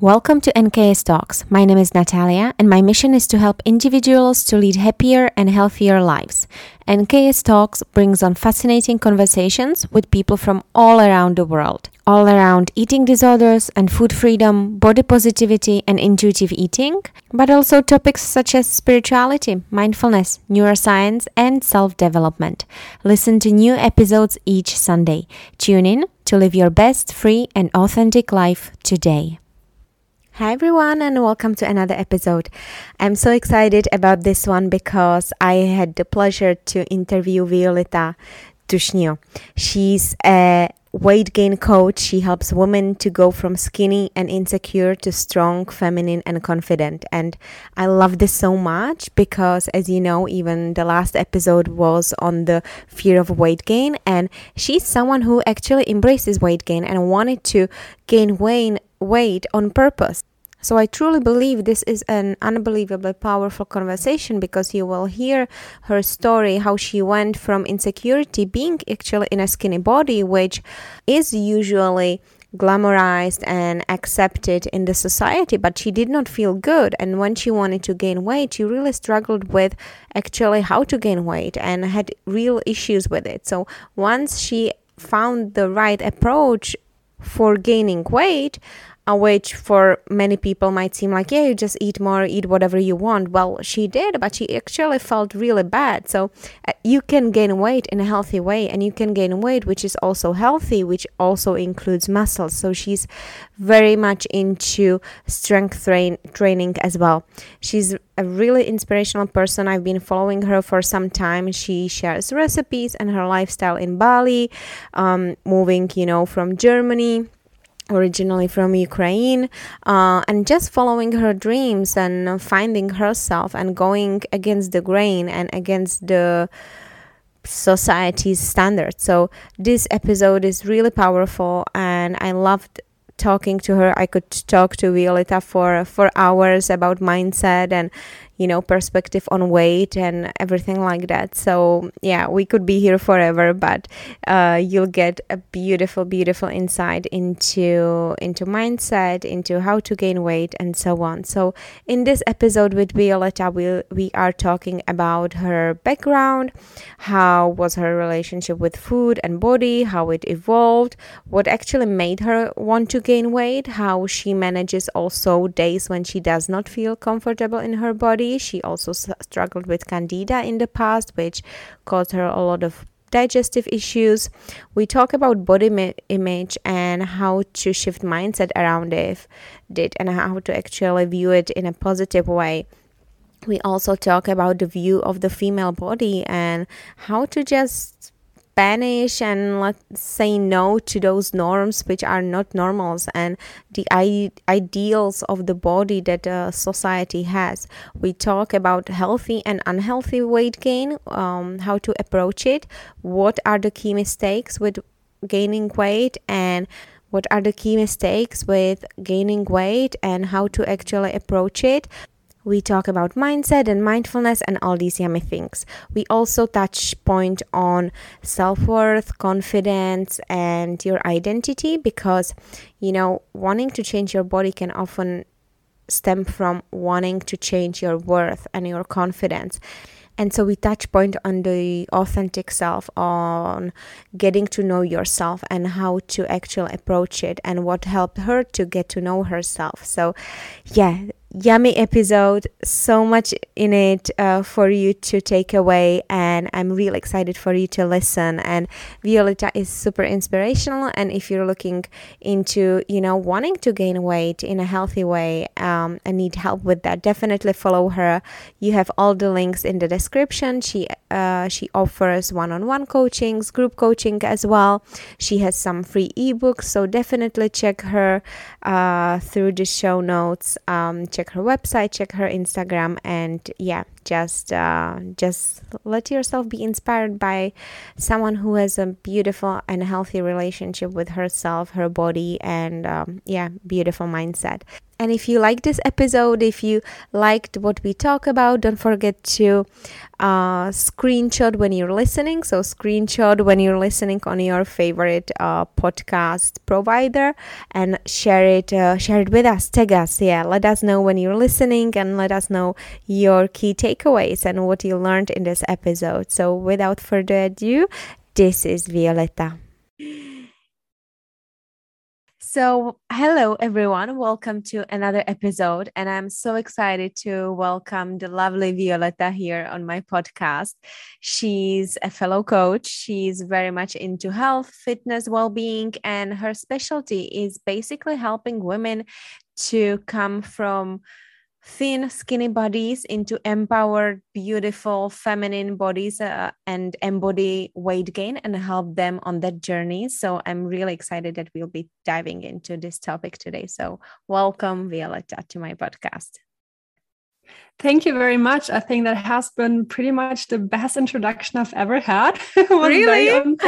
Welcome to NKS Talks. My name is Natalia, and my mission is to help individuals to lead happier and healthier lives. NKS Talks brings on fascinating conversations with people from all around the world, all around eating disorders and food freedom, body positivity, and intuitive eating, but also topics such as spirituality, mindfulness, neuroscience, and self development. Listen to new episodes each Sunday. Tune in to live your best, free, and authentic life today. Hi everyone and welcome to another episode. I'm so excited about this one because I had the pleasure to interview Violeta Tušnio. She's a weight gain coach. She helps women to go from skinny and insecure to strong, feminine, and confident. And I love this so much because, as you know, even the last episode was on the fear of weight gain. And she's someone who actually embraces weight gain and wanted to gain weight weight on purpose. So I truly believe this is an unbelievably powerful conversation because you will hear her story how she went from insecurity being actually in a skinny body which is usually glamorized and accepted in the society but she did not feel good. And when she wanted to gain weight she really struggled with actually how to gain weight and had real issues with it. So once she found the right approach for gaining weight which for many people might seem like, yeah, you just eat more, eat whatever you want. Well, she did, but she actually felt really bad. So uh, you can gain weight in a healthy way, and you can gain weight which is also healthy, which also includes muscles. So she's very much into strength train- training as well. She's a really inspirational person. I've been following her for some time. She shares recipes and her lifestyle in Bali, um, moving, you know, from Germany originally from Ukraine, uh, and just following her dreams and finding herself and going against the grain and against the society's standards. So this episode is really powerful, and I loved talking to her. I could talk to Violeta for for hours about mindset and you know perspective on weight and everything like that. So yeah we could be here forever but uh, you'll get a beautiful beautiful insight into into mindset into how to gain weight and so on. So in this episode with violeta we, we are talking about her background how was her relationship with food and body how it evolved what actually made her want to gain weight how she manages also days when she does not feel comfortable in her body she also struggled with candida in the past, which caused her a lot of digestive issues. We talk about body ma- image and how to shift mindset around it, it and how to actually view it in a positive way. We also talk about the view of the female body and how to just banish and let's say no to those norms which are not normals and the I- ideals of the body that uh, society has. We talk about healthy and unhealthy weight gain, um, how to approach it, what are the key mistakes with gaining weight, and what are the key mistakes with gaining weight and how to actually approach it. We talk about mindset and mindfulness and all these yummy things. We also touch point on self-worth, confidence and your identity because you know, wanting to change your body can often stem from wanting to change your worth and your confidence. And so we touch point on the authentic self, on getting to know yourself and how to actually approach it and what helped her to get to know herself. So, yeah, yummy episode so much in it uh, for you to take away and i'm really excited for you to listen. And violeta is super inspirational and if you're looking into you know wanting to gain weight in a healthy way um, and need help with that definitely follow her. You have all the links in the description. She uh, she offers one-on-one coachings group coaching as well. She has some free ebooks so definitely check her uh, through the show notes um, check her website, check her Instagram, and yeah, just uh, just let yourself be inspired by someone who has a beautiful and healthy relationship with herself her body and um, yeah beautiful mindset and if you like this episode, if you liked what we talk about, don't forget to uh, screenshot when you're listening. So, screenshot when you're listening on your favorite uh, podcast provider and share it. Uh, share it with us. Tag us. Yeah, let us know when you're listening and let us know your key takeaways and what you learned in this episode. So, without further ado, this is Violeta. So, hello everyone, welcome to another episode. And I'm so excited to welcome the lovely Violeta here on my podcast. She's a fellow coach, she's very much into health, fitness, well being, and her specialty is basically helping women to come from thin, skinny bodies into empowered, beautiful, feminine bodies uh, and embody weight gain and help them on that journey. So I'm really excited that we'll be diving into this topic today. So welcome, Violeta, to my podcast. Thank you very much. I think that has been pretty much the best introduction I've ever had. really?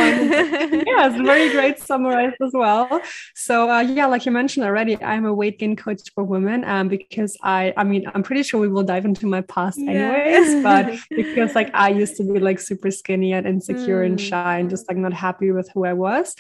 Yeah, it's very great summarized as well. So uh, yeah, like you mentioned already, I'm a weight gain coach for women um, because I, I mean, I'm pretty sure we will dive into my past yeah. anyways, but because like I used to be like super skinny and insecure mm. and shy and just like not happy with who I was.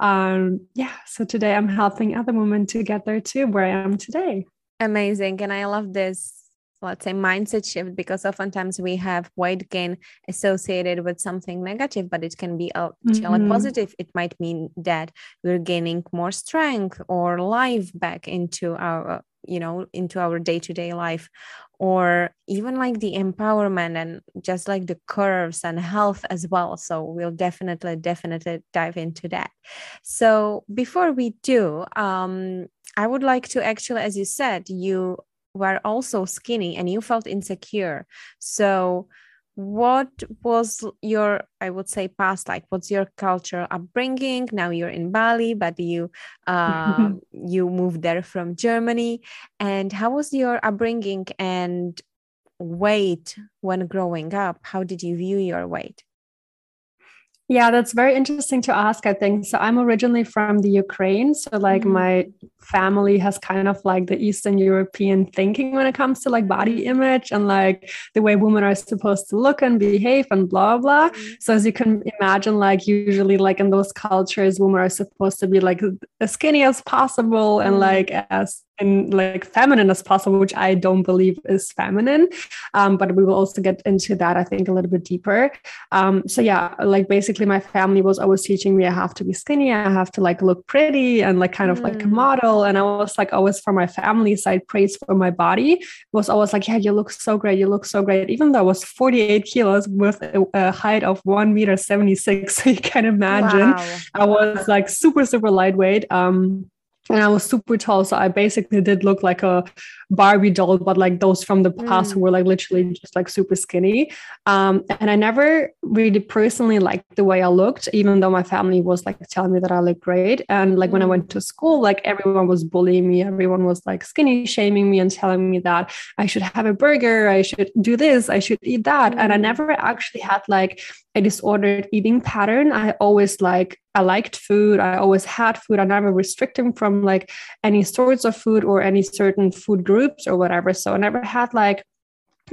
Um, yeah, so today I'm helping other women to get there too, where I am today. Amazing. And I love this let's say mindset shift because oftentimes we have weight gain associated with something negative but it can be actually mm-hmm. positive. It might mean that we're gaining more strength or life back into our you know into our day-to-day life. Or even like the empowerment and just like the curves and health as well. So we'll definitely definitely dive into that. So before we do um I would like to actually, as you said, you were also skinny and you felt insecure. So, what was your i would say past like what's your cultural upbringing? Now you're in bali but you uh, you moved there from germany. And how was your upbringing and weight when growing up? How did you view your weight yeah, that's very interesting to ask, I think. So I'm originally from the Ukraine. So like mm-hmm. my family has kind of like the Eastern European thinking when it comes to like body image and like the way women are supposed to look and behave and blah blah. Mm-hmm. So as you can imagine, like usually like in those cultures, women are supposed to be like as skinny as possible and mm-hmm. like as and like feminine as possible, which I don't believe is feminine. Um, but we will also get into that, I think, a little bit deeper. Um, so yeah, like basically my family was always teaching me I have to be skinny, I have to like look pretty and like kind of mm. like a mm. model. And I was like always from my family side praise for my body it was always like, yeah, you look so great, you look so great. Even though I was 48 kilos with a, a height of one meter 76. So you can imagine wow. I was like super, super lightweight. Um, and I was super tall. So I basically did look like a Barbie doll, but like those from the past mm. who were like literally just like super skinny. Um, and I never really personally liked the way I looked, even though my family was like telling me that I look great. And like mm. when I went to school, like everyone was bullying me, everyone was like skinny shaming me and telling me that I should have a burger, I should do this, I should eat that. Mm. And I mm. never actually had like a disordered eating pattern. I always like I liked food. I always had food. I never restricted from like any sorts of food or any certain food groups or whatever. So I never had like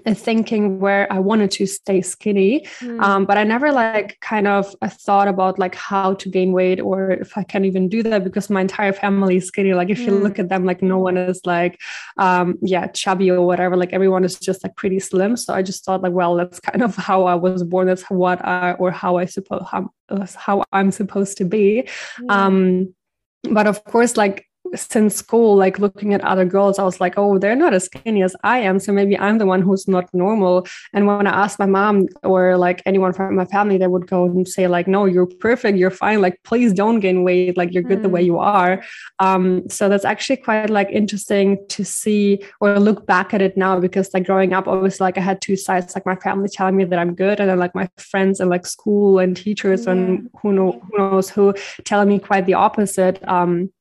a thinking where I wanted to stay skinny. Mm. Um, but I never like kind of thought about like how to gain weight or if I can even do that because my entire family is skinny. Like if mm. you look at them, like no one is like, um, yeah, chubby or whatever. Like everyone is just like pretty slim. So I just thought like, well, that's kind of how I was born. That's what I, or how I suppose, how, how I'm supposed to be. Mm. Um, but of course, like since school, like looking at other girls, I was like, oh, they're not as skinny as I am. So maybe I'm the one who's not normal. And when I asked my mom or like anyone from my family, they would go and say, like, no, you're perfect. You're fine. Like, please don't gain weight. Like, you're good mm. the way mm. you are. Um, so that's actually quite like interesting to see or look back at it now because like growing up, obviously, like I had two sides, like my family telling me that I'm good. And then like my friends and like school and teachers yeah. and who, know, who knows who telling me quite the opposite. Um,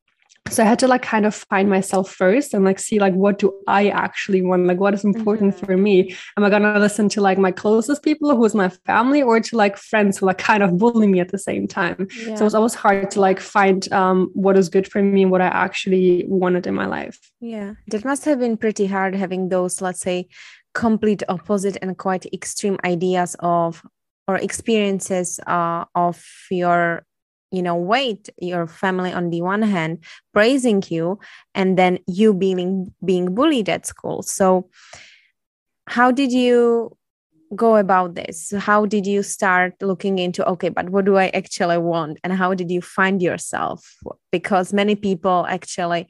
so i had to like kind of find myself first and like see like what do i actually want? Like what is important mm-hmm. for me? Am i gonna listen to like my closest people who's my family or to like friends who like kind of bully me at the same time? Yeah. so it was always hard to like find um, what is good for me and what i actually wanted in my life. Yeah. That must have been pretty hard having those let's say complete opposite and quite extreme ideas of or experiences uh, of your you know weight your family on the one hand praising you and then you being being bullied at school. So how did you go about this? How did you start looking into okay but what do i actually want? And how did you find yourself? Because many people actually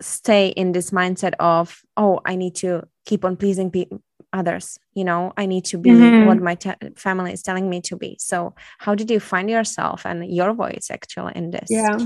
stay in this mindset of oh i need to keep on pleasing people others you know? I need to be mm-hmm. what my te- family is telling me to be. So how did you find yourself and your voice actually in this? Yeah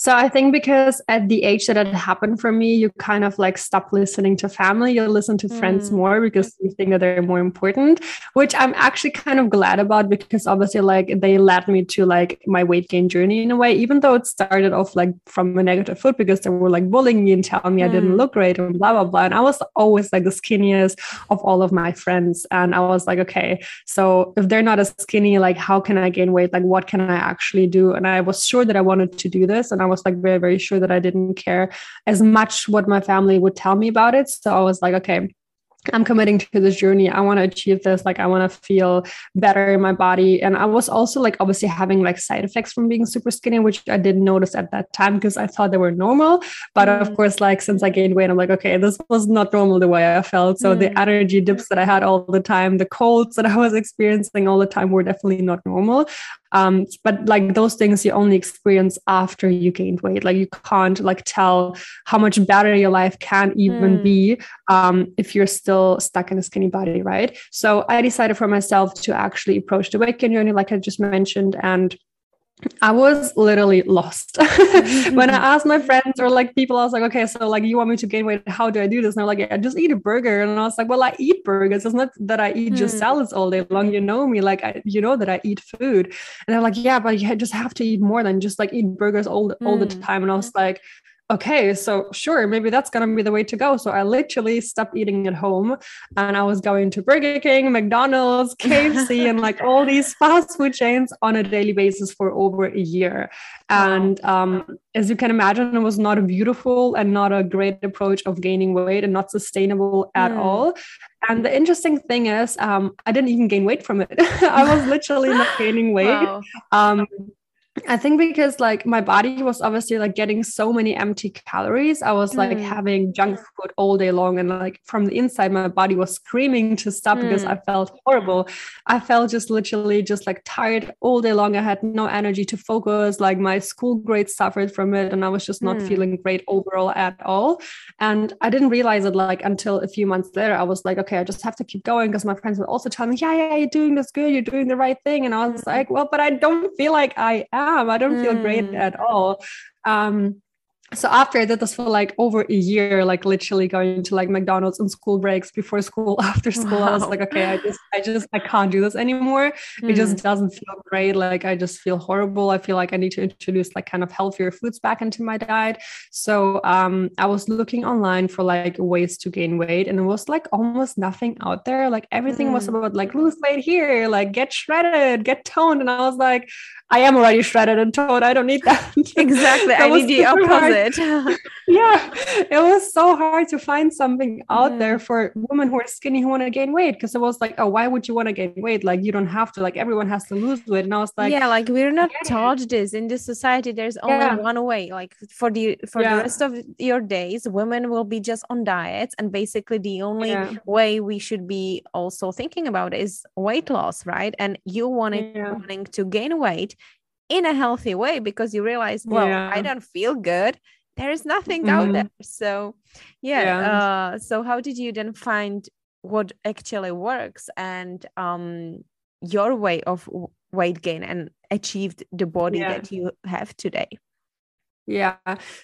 so I think because at the age that it happened for me, you kind of like stop listening to family. You listen to mm. friends more because you think that they're more important, which I'm actually kind of glad about because obviously like they led me to like my weight gain journey in a way, even though it started off like from a negative foot because they were like bullying me and telling me mm. I didn't mm. look great and blah blah blah. And I was always like the skinniest of all of my friends. And I was like, okay, so if they're not as skinny, like how can I gain weight? Like what can I actually do? And I was sure that I wanted to do this. And I was like very, very sure that I didn't care as much what my family would tell me about it. So I was like, okay, I'm committing to this journey. I want to achieve this. Like, I want to feel better in my body. And I was also like, obviously, having like side effects from being super skinny, which I didn't notice at that time because I thought they were normal. But mm. of course, like, since I gained weight, I'm like, okay, this was not normal the way I felt. So mm. the energy dips that I had all the time, the colds that I was experiencing all the time were definitely not normal. Um, but like those things you only experience after you gained weight. Like, you can't like tell how much better your life can even mm. be um, if you're still stuck in a skinny body, right? So I decided for myself to actually approach the weight gain journey, like I just mentioned, and I was literally lost when I asked my friends or like people. I was like, okay, so like you want me to gain weight? How do I do this? And they're like, yeah, just eat a burger. And I was like, well, I eat burgers. It's not that I eat just hmm. salads all day long. You know me, like I, you know that I eat food. And they're like, yeah, but you just have to eat more than just like eat burgers all all the hmm. time. And I was like, okay, so sure, maybe that's going to be the way to go. So I literally stopped eating at home and I was going to Burger King, McDonald's, KFC, and like all these fast food chains on a daily basis for over a year. And um, as you can imagine, it was not a beautiful and not a great approach of gaining weight and not sustainable at mm. all. And the interesting thing is, um, I didn't even gain weight from it. I was literally not gaining weight. Wow. Um, I think because like my body was obviously like getting so many empty calories. I was like mm. having junk food all day long. And like from the inside, my body was screaming to stop mm. because I felt horrible. I felt just literally just like tired all day long. I had no energy to focus. Like my school grades suffered from it. And I was just not mm. feeling great overall at all. And I didn't realize it like until a few months later. I was like, okay, I just have to keep going because my friends would also tell me, yeah, yeah, you're doing this good. You're doing the right thing. And I was mm. like, well, but I don't feel like I am am. I don't mm. feel great mm. at all. Um, so after I did this for like over a year, like literally going to like McDonald's on school breaks, before school, after school, wow. I was like, okay, I just, I just, I can't do this anymore. Mm. It just mm. doesn't feel great. Like I just feel horrible. I feel like I need to introduce like kind of healthier foods back into my diet. So um, I was looking online for like ways to gain weight, and it was like almost nothing out there. Like everything mm. was about like lose weight here, like get shredded, get toned, and I was like, I am already shredded and toned. I don't need that. Exactly. I need the opposite. yeah. It was so hard to find something out yeah. there for women who are skinny who want to gain weight. Cause it was like, oh, why would you want to gain weight? Like you don't have to, like everyone has to lose weight. And I was like, Yeah, like we're not taught this in this society. There's only yeah. one way. Like for the for yeah. the rest of your days, women will be just on diets. And basically the only way we should be also thinking about is weight loss, right? And you wanted wanting to gain weight in a healthy way because you realize well yeah. i don't feel good there is nothing mm-hmm. out there so yeah, yeah. Uh, so how did you then find what actually works and um your way of weight gain and achieved the body yeah. that you have today yeah.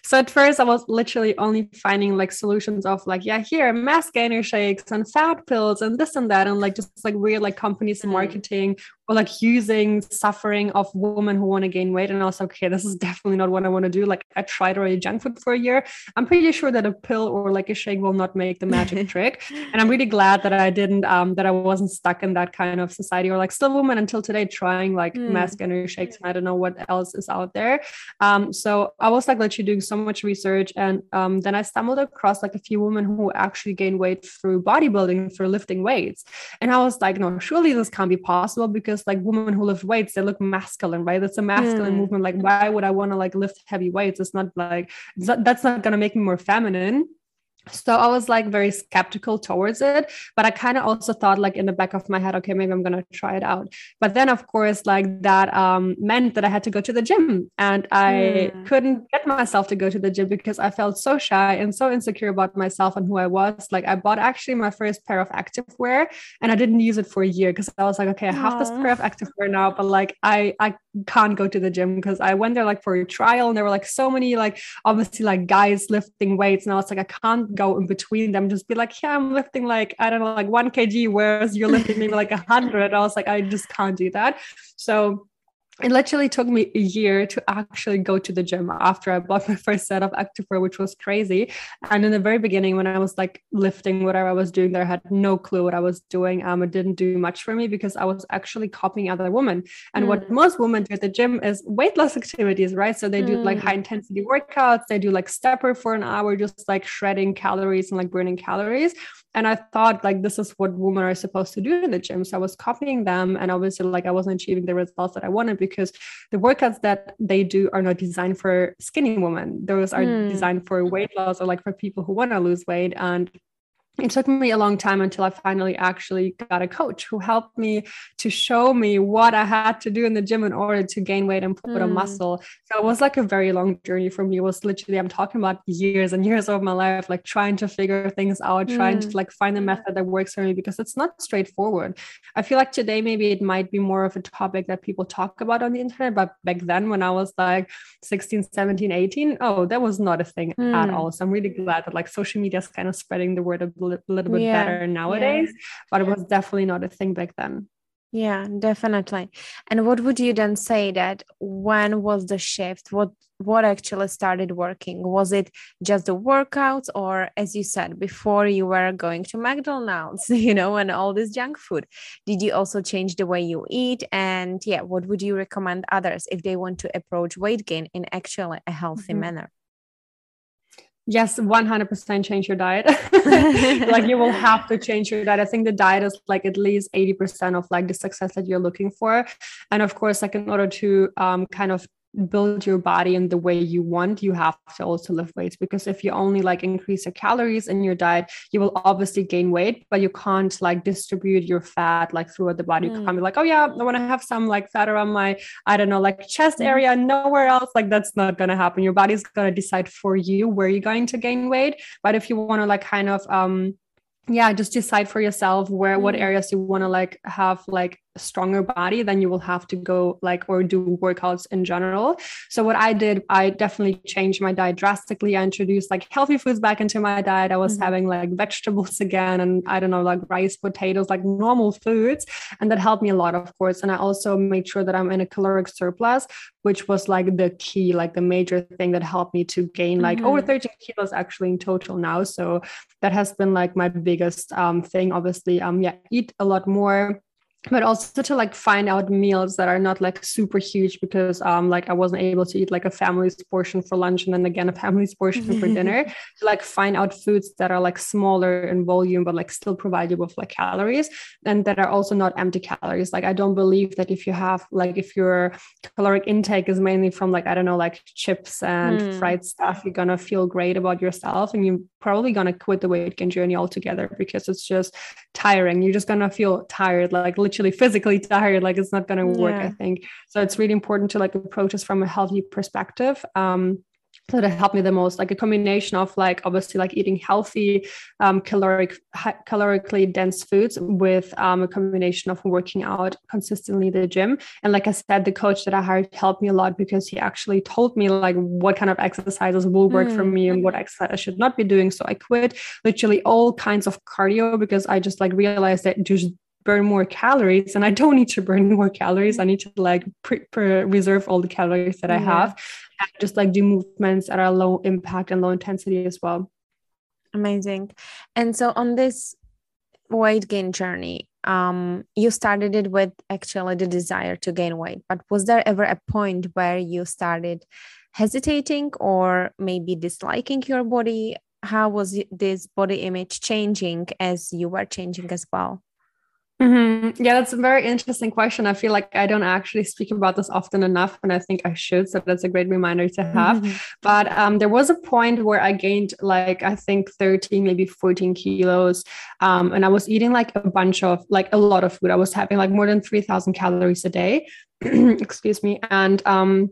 So at first I was literally only finding like solutions of like, yeah, here mass gainer shakes and fat pills and this and that. And like just like weird like companies mm. marketing or like using suffering of women who want to gain weight and i was like okay this is definitely not what i want to do. Like i tried already junk food for a year. I'm pretty sure that a pill or like a shake will not make the magic trick. And i'm really glad that i didn't um that i wasn't stuck in that kind of society or like still women until today trying like mm. mass gainer shakes and i don't know what else is out there. Um so i was like literally doing so much research and um then i stumbled across like a few women who actually gain weight through bodybuilding through lifting weights. And i was like no surely this can't be possible because like women who lift weights they look masculine right? It's a masculine mm. movement. Like why would i want to like lift heavy weights? It's not like that's not going to make me more feminine so i was like very skeptical towards it but i kind of also thought like in the back of my head okay maybe i'm gonna try it out. But then of course like that um, meant that i had to go to the gym and i mm. couldn't get myself to go to the gym because i felt so shy and so insecure about myself and who i was. Like i bought actually my first pair of activewear and i didn't use it for a year because i was like okay i have this pair of activewear now but like i i can't go to the gym because i went there like for a trial and there were like so many like obviously like guys lifting weights and i was like i can't go in between them, just be like, yeah, I'm lifting like, I don't know, like one kg, whereas you're lifting maybe like a hundred. I was like, I just can't do that. So it literally took me a year to actually go to the gym after I bought my first set of Activewear, which was crazy. And in the very beginning, when I was like lifting whatever I was doing there, I had no clue what I was doing. Um, it didn't do much for me because I was actually copying other women. And mm. what most women do at the gym is weight loss activities, right? So they do mm. like high intensity workouts, they do like stepper for an hour, just like shredding calories and like burning calories and I thought like this is what women are supposed to do in the gym. So I was copying them, and obviously like I wasn't achieving the results that I wanted because the workouts that they do are not designed for skinny women. Those are mm. designed for weight loss or like for people who want to lose weight. And it took me a long time until I finally actually got a coach who helped me to show me what I had to do in the gym in order to gain weight and put mm. on muscle. So it was like a very long journey for me. It was literally, I'm talking about years and years of my life, like trying to figure things out, mm. trying to mm. like find a method that works for me because it's not straightforward. I feel like today maybe it might be more of a topic that people talk about on the internet, but back then when I was like 16, 17, 18, oh, that was not a thing mm. at all. So I'm really glad that like social media is kind of spreading the word of a little bit yeah. better nowadays, yeah. but it was definitely not a thing back then. Yeah, definitely. And what would you then say that when was the shift? What what actually started working? Was it just the workouts or as you said before you were going to McDonald's, you know, and all this junk food? Did you also change the way you eat? And yeah, what would you recommend others if they want to approach weight gain in actually a healthy mm-hmm. manner? Yes, 100% change your diet. like you will have to change your diet. I think the diet is like at least 80% of like the success that you're looking for. And of course, like in order to um, kind of build your body in the way you want you have to also lift weights because if you only like increase your calories in your diet you will obviously gain weight but you can't like distribute your fat like throughout the body mm. you can't be like oh yeah i want to have some like fat around my i don't know like chest mm. area nowhere else like that's not going to happen your body's going to decide for you where you're going to gain weight but if you want to like kind of um yeah just decide for yourself where what mm. areas you want to like have like stronger body then you will have to go like or do workouts in general. So what i did i definitely changed my diet drastically. I introduced like healthy foods back into my diet. I was mm-hmm. having like vegetables again and i don't know like rice potatoes like normal foods. And that helped me a lot of course. And i also made sure that i'm in a caloric surplus which was like the key like the major thing that helped me to gain like mm-hmm. over 30 kilos actually in total now. So that has been like my biggest um, thing. Obviously um yeah eat a lot more but also to like find out meals that are not like super huge because um like I wasn't able to eat like a family's portion for lunch and then again a family's portion for dinner to like find out foods that are like smaller in volume but like still provide you with like calories and that are also not empty calories like I don't believe that if you have like if your caloric intake is mainly from like I don't know like chips and mm. fried stuff you're gonna feel great about yourself and you're probably gonna quit the weight gain journey altogether because it's just tiring. You're just gonna feel tired like literally physically tired like it's not going to work yeah. i think. So it's really important to like approach this from a healthy perspective. Um that helped me the most. Like a combination of like obviously like eating healthy um, caloric calorically dense foods with um, a combination of working out consistently the gym. And like i said the coach that i hired helped me a lot because he actually told me like what kind of exercises will work mm. for me and what exercise i should not be doing. So i quit literally all kinds of cardio because i just like realized that just burn more calories and i don't need to burn more calories. I need to like pre- pre- reserve all the calories that i have just like do movements that are low impact and low intensity as well. Amazing. And so on this weight gain journey um you started it with actually the desire to gain weight but was there ever a point where you started hesitating or maybe disliking your body? How was this body image changing as you were changing as well Mm-hmm. Yeah, that's a very interesting question. I feel like I don't actually speak about this often enough, and I think I should. So that's a great reminder to have. Mm-hmm. But um, there was a point where I gained like I think 13, maybe 14 kilos, um, and I was eating like a bunch of like a lot of food. I was having like more than 3,000 calories a day. Excuse me, and um,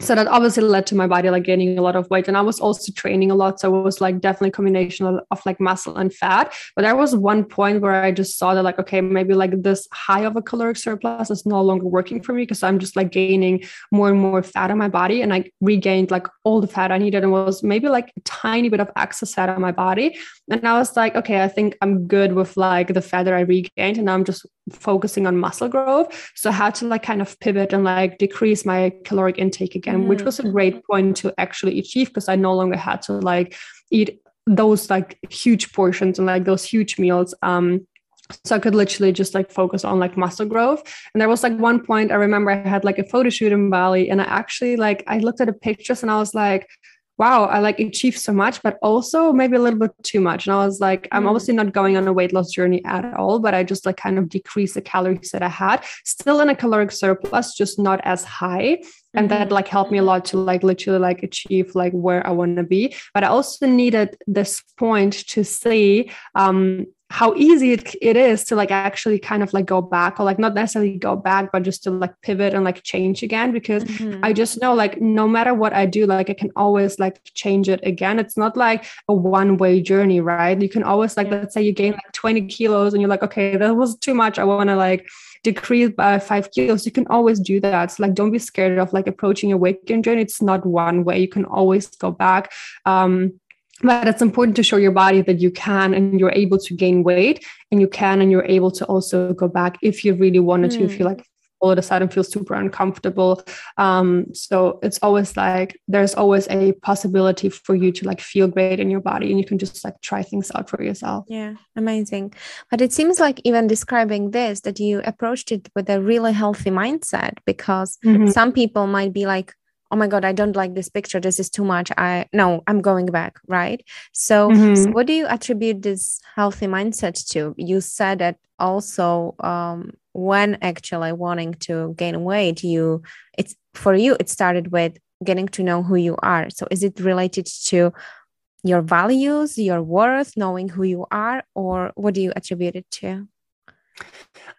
so that obviously led to my body like gaining a lot of weight and i was also training a lot so it was like definitely a combination of, of, like muscle and fat. But there was one point where i just saw that like okay maybe like this high of a caloric surplus is no longer working for me because i'm just like gaining more and more fat on my body and i regained like all the fat i needed and was maybe like a tiny bit of excess fat on my body. And i was like okay i think i'm good with like the fat that i regained and i'm just focusing on muscle growth. So i had to like kind of pivot and like decrease my caloric intake again, mm-hmm. which was a great point to actually achieve because I no longer had to like eat those like huge portions and like those huge meals. Um, so I could literally just like focus on like muscle growth. And there was like one point I remember I had like a photo shoot in Bali, and I actually like I looked at the pictures and I was like, wow, I like achieved so much, but also maybe a little bit too much. And I was like, I'm mm. obviously not going on a weight loss journey at all, but I just like kind of decreased the calories that I had, still in a caloric surplus, just not as high. And that mm-hmm. like helped me a lot to like literally like achieve like where I want to be. But I also needed this point to see um how easy it, it is to like actually kind of like go back or like not necessarily go back but just to like pivot and like change again because mm-hmm. i just know like no matter what i do like i can always like change it again. It's not like a one way journey right? You can always like yeah. let's say you gain like 20 kilos and you're like okay that was too much. I want to like decrease by five kilos. You can always do that. So like don't be scared of like approaching a weight gain journey. It's not one way. You can always go back. Um but it's important to show your body that you can and you're able to gain weight and you can and you're able to also go back if you really wanted mm. to if you like all of a sudden feel super uncomfortable um, so it's always like there's always a possibility for you to like feel great in your body and you can just like try things out for yourself yeah amazing but it seems like even describing this that you approached it with a really healthy mindset because mm-hmm. some people might be like oh my god i don't like this picture. This is too much. I no i'm going back right? So, mm-hmm. so what do you attribute this healthy mindset to? You said that also um, when actually wanting to gain weight you it's for you it started with getting to know who you are. So is it related to your values your worth knowing who you are or what do you attribute it to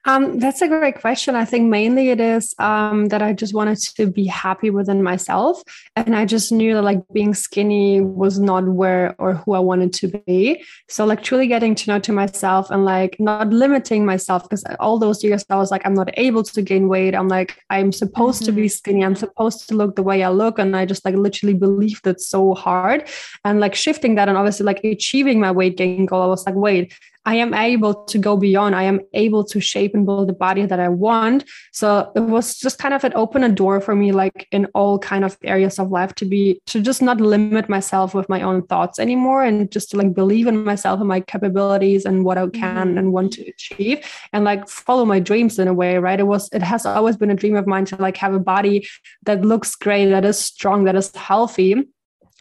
um, that's a great question. I think mainly it is um, that I just wanted to be happy within myself. And I just knew that like being skinny was not where or who I wanted to be. So, like, truly getting to know to myself and like not limiting myself because all those years I was like, I'm not able to gain weight. I'm like, I'm supposed mm-hmm. to be mm-hmm. skinny. I'm supposed to look the way I look. And I just like literally believed it so hard. And like shifting that and obviously like achieving my weight gain goal, I was like, wait, I am able to go beyond. I am able to shape and build the body that I want. So it was just kind of an open a door for me, like in all kind of areas of life, to be to just not limit myself with my own thoughts anymore, and just to like believe in myself and my capabilities and what I can mm-hmm. and want to achieve, and like follow my dreams in a way. Right? It was. It has always been a dream of mine to like have a body that looks great, that is strong, that is healthy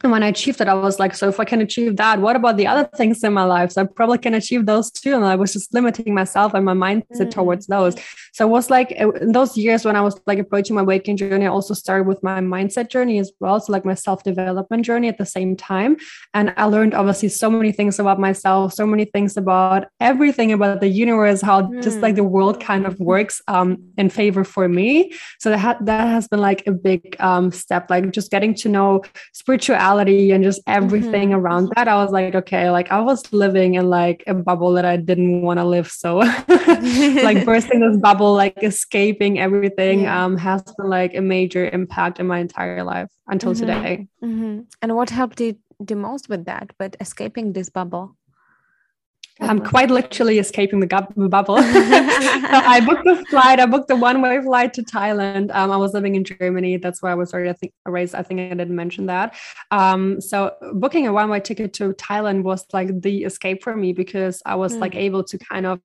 and when I achieved it, I was like, so if I can achieve that, what about the other things in my life? So I probably can achieve those too. And I was just limiting myself and my mindset mm. towards those. So it was like in those years when I was like approaching my weight gain journey, I also started with my mindset journey as well. So like my self-development journey at the same time. And I learned obviously so many things about myself, so many things about everything about the universe, how mm. just like the world kind of works um, in favor for me. So that, ha- that has been like a big um, step, like just getting to know spirituality and just everything mm-hmm. around that i was like okay like i was living in like a bubble that i didn't want to live so like bursting this bubble like escaping everything yeah. um has been like a major impact in my entire life until mm-hmm. today mm-hmm. and what helped you the most with that with escaping this bubble I'm quite literally escaping the, gu- bubble. so I booked a flight. I booked a one-way flight to Thailand. Um, I was living in Germany. That's where I was already, I think, raised. I think I didn't mention that. Um, so booking a one-way ticket to Thailand was like the escape for me because I was mm. like able to kind of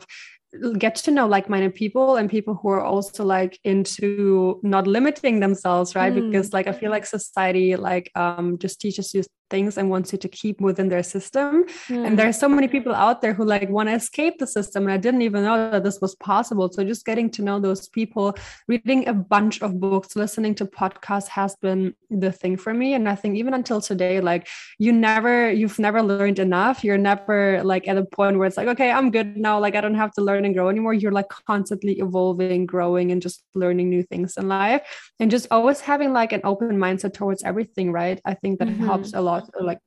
get to know like-minded people and people who are also like into not limiting themselves right mm. because like i feel like society like um just teaches you things and wants you to keep within their system. Mm. And there are so many people out there who like want to escape the system. And I didn't even know that this was possible. So just getting to know those people, reading a bunch of books, listening to podcasts has been the thing for me. And I think even until today, like you never, you've never learned enough. You're never like at a point where it's like, okay, I'm good now. Like I don't have to learn and grow anymore. You're like constantly evolving, growing, and just learning new things in life. And just always having like an open mindset towards everything, right? I think that mm-hmm. helps a lot like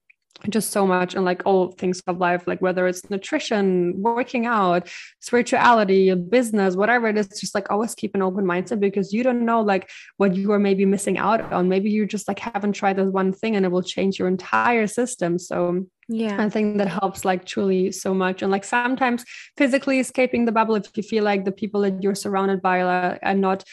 just so much and like all things of life like whether it's nutrition working out spirituality business whatever it is just like always keep an open mindset because you don't know like what you are maybe missing out on. Maybe you just like haven't tried this one thing and it will change your entire system. So yeah. I think that helps like truly so much. And like sometimes physically escaping the bubble if you feel like the people that you're surrounded by are, are not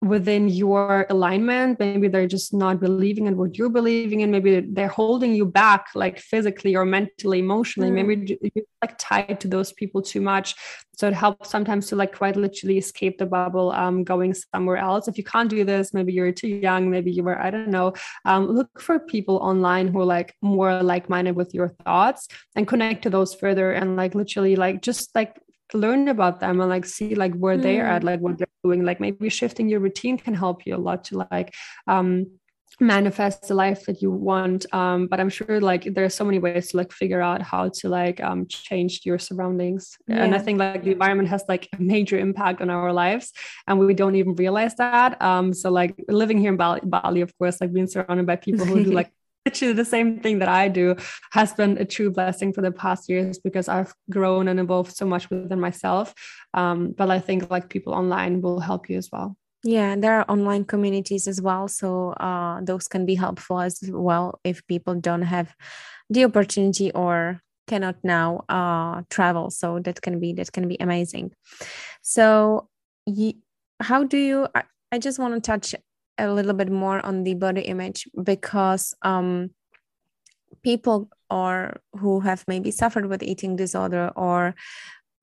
within your alignment. Maybe they're just not believing in what you're believing in. Maybe they're holding you back like physically or mentally emotionally. Mm. maybe you're like tied to those people too much. So it helps sometimes to like quite literally escape the bubble um, going somewhere else. If you can't do this maybe you're too young. Maybe you were i don't know. Um, look for people online who are like more like-minded with your thoughts and connect to those further and like literally like just like learn about them and like see like where mm. they're at like what they're doing like maybe shifting your routine can help you a lot to like um manifest the life that you want um but i'm sure like there's so many ways to like figure out how to like um change your surroundings yeah. and i think like the environment has like a major impact on our lives and we don't even realize that um so like living here in bali, bali of course like being surrounded by people who do like literally the same thing that I do has been a true blessing for the past years because I've grown and evolved so much within myself. Um, but I think like people online will help you as well. Yeah, there are online communities as well. So uh, those can be helpful as well if people don't have the opportunity or cannot now uh, travel. So that can be that can be amazing. So how do you? I, I just want to touch a little bit more on the body image because um, people or who have maybe suffered with eating disorder or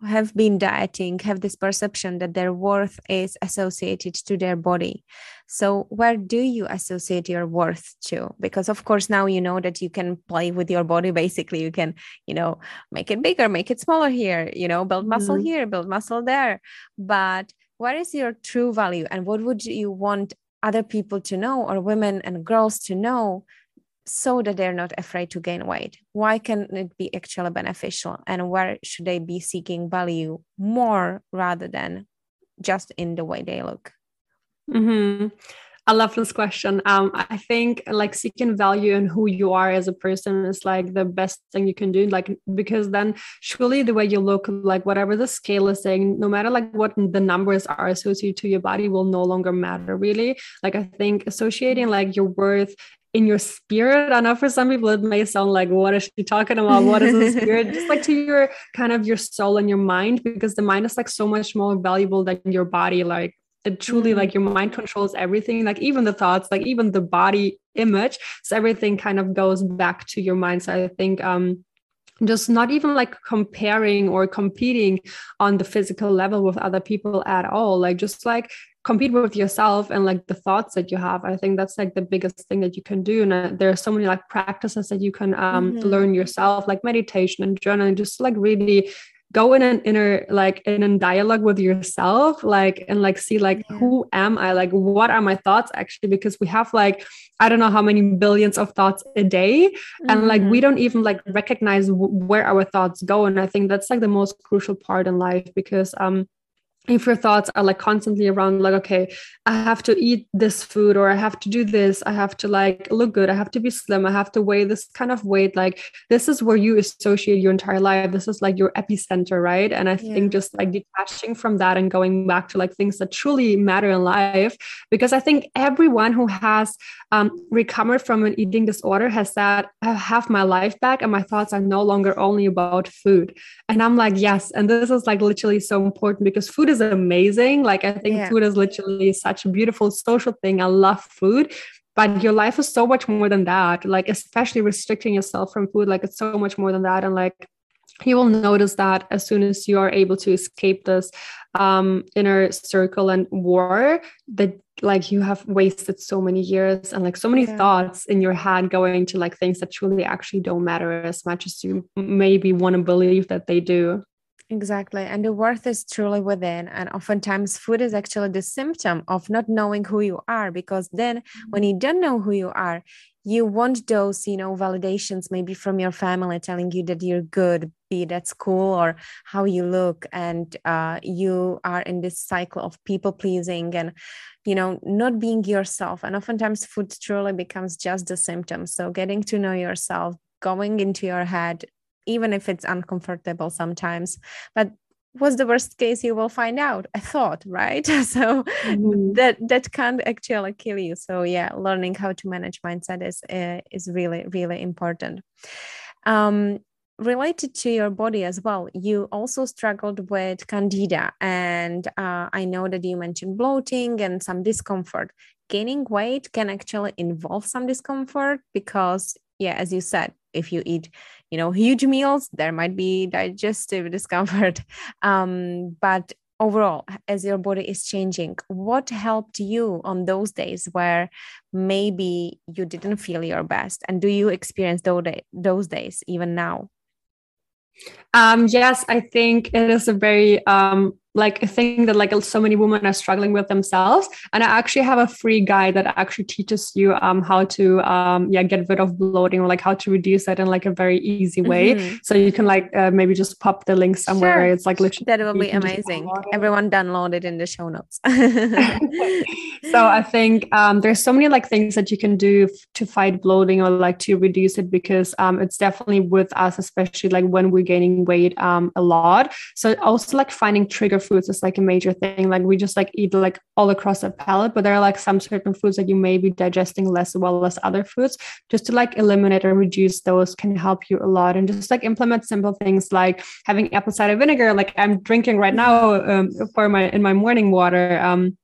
have been dieting have this perception that their worth is associated to their body. So where do you associate your worth to? Because of course now you know that you can play with your body basically. You can you know make it bigger make it smaller here you know build muscle mm-hmm. here build muscle there. But what is your true value? And what would you want other people to know or women and girls to know so that they're not afraid to gain weight? Why can it be actually beneficial? And where should they be seeking value more rather than just in the way they look? Mm-hmm. I love this question. Um, I think like seeking value in who you are as a person is like the best thing you can do. Like because then surely the way you look, like whatever the scale is saying, no matter like what the numbers are associated to your body will no longer matter really. Like I think associating like your worth in your spirit. I know for some people it may sound like, what is she talking about? What is the spirit? Just like to your kind of your soul and your mind, because the mind is like so much more valuable than your body. Like it truly mm-hmm. like your mind controls everything like even the thoughts like even the body image so everything kind of goes back to your mind so i think um just not even like comparing or competing on the physical level with other people at all like just like compete with yourself and like the thoughts that you have i think that's like the biggest thing that you can do and uh, there are so many like practices that you can um, mm-hmm. learn yourself like meditation and journaling just like really go in an inner like in a dialogue with yourself like and like see like yeah. who am i like what are my thoughts actually because we have like i don't know how many billions of thoughts a day mm-hmm. and like we mm-hmm. don't even like recognize w- where our thoughts go and i think that's like the most crucial part in life because um if your thoughts are like constantly around like okay i have to eat this food or i have to do this i have to like look good i have to be slim i have to weigh this kind of weight like this is where you associate your entire life this is like your epicenter right and i yeah. think just like detaching from that and going back to like things that truly matter in life because i think everyone who has um, recovered from an eating disorder has said, I have my life back and my thoughts are no longer only about food. And I'm like, yes. And this is like literally so important because food is amazing. Like, I think yeah. food is literally such a beautiful social thing. I love food but your life is so much more than that like especially restricting yourself from food like it's so much more than that and like you will notice that as soon as you are able to escape this um, inner circle and war that like you have wasted so many years and like so many yeah. thoughts in your head going to like things that truly actually don't matter as much as you maybe want to believe that they do Exactly. And the worth is truly within. And oftentimes, food is actually the symptom of not knowing who you are. Because then, when you don't know who you are, you want those, you know, validations maybe from your family telling you that you're good, be it at school or how you look. And uh, you are in this cycle of people pleasing and, you know, not being yourself. And oftentimes, food truly becomes just the symptom. So, getting to know yourself, going into your head, even if it's uncomfortable sometimes but what's the worst case you will find out? I thought right? So mm-hmm. that that can't actually kill you. So yeah learning how to manage mindset is uh, is really really important. Um related to your body as well you also struggled with candida. And uh, i know that you mentioned bloating and some discomfort. Gaining weight can actually involve some discomfort because yeah as you said if you eat you know huge meals there might be digestive discomfort. Um, but overall as your body is changing what helped you on those days where maybe you didn't feel your best? And do you experience those, day, those days even now? Um, yes, I think it is a very um, like a thing that like so many women are struggling with themselves. And I actually have a free guide that actually teaches you um, how to um, yeah get rid of bloating or like how to reduce that in like a very easy way. Mm-hmm. So you can like uh, maybe just pop the link somewhere. Sure. It's like literally that will be amazing. Everyone download it in the show notes. so I think um, there's so many like things that you can do f- to fight bloating or like to reduce it because um, it's definitely with us, especially like when we're gaining weight um, a lot. So also like finding trigger foods is like a major thing. Like we just like eat like all across the palate, but there are like some certain foods that you may be digesting less well as other foods. Just to like eliminate or reduce those can help you a lot. And just like implement simple things like having apple cider vinegar, like I'm drinking right now um, for my in my morning water. Um,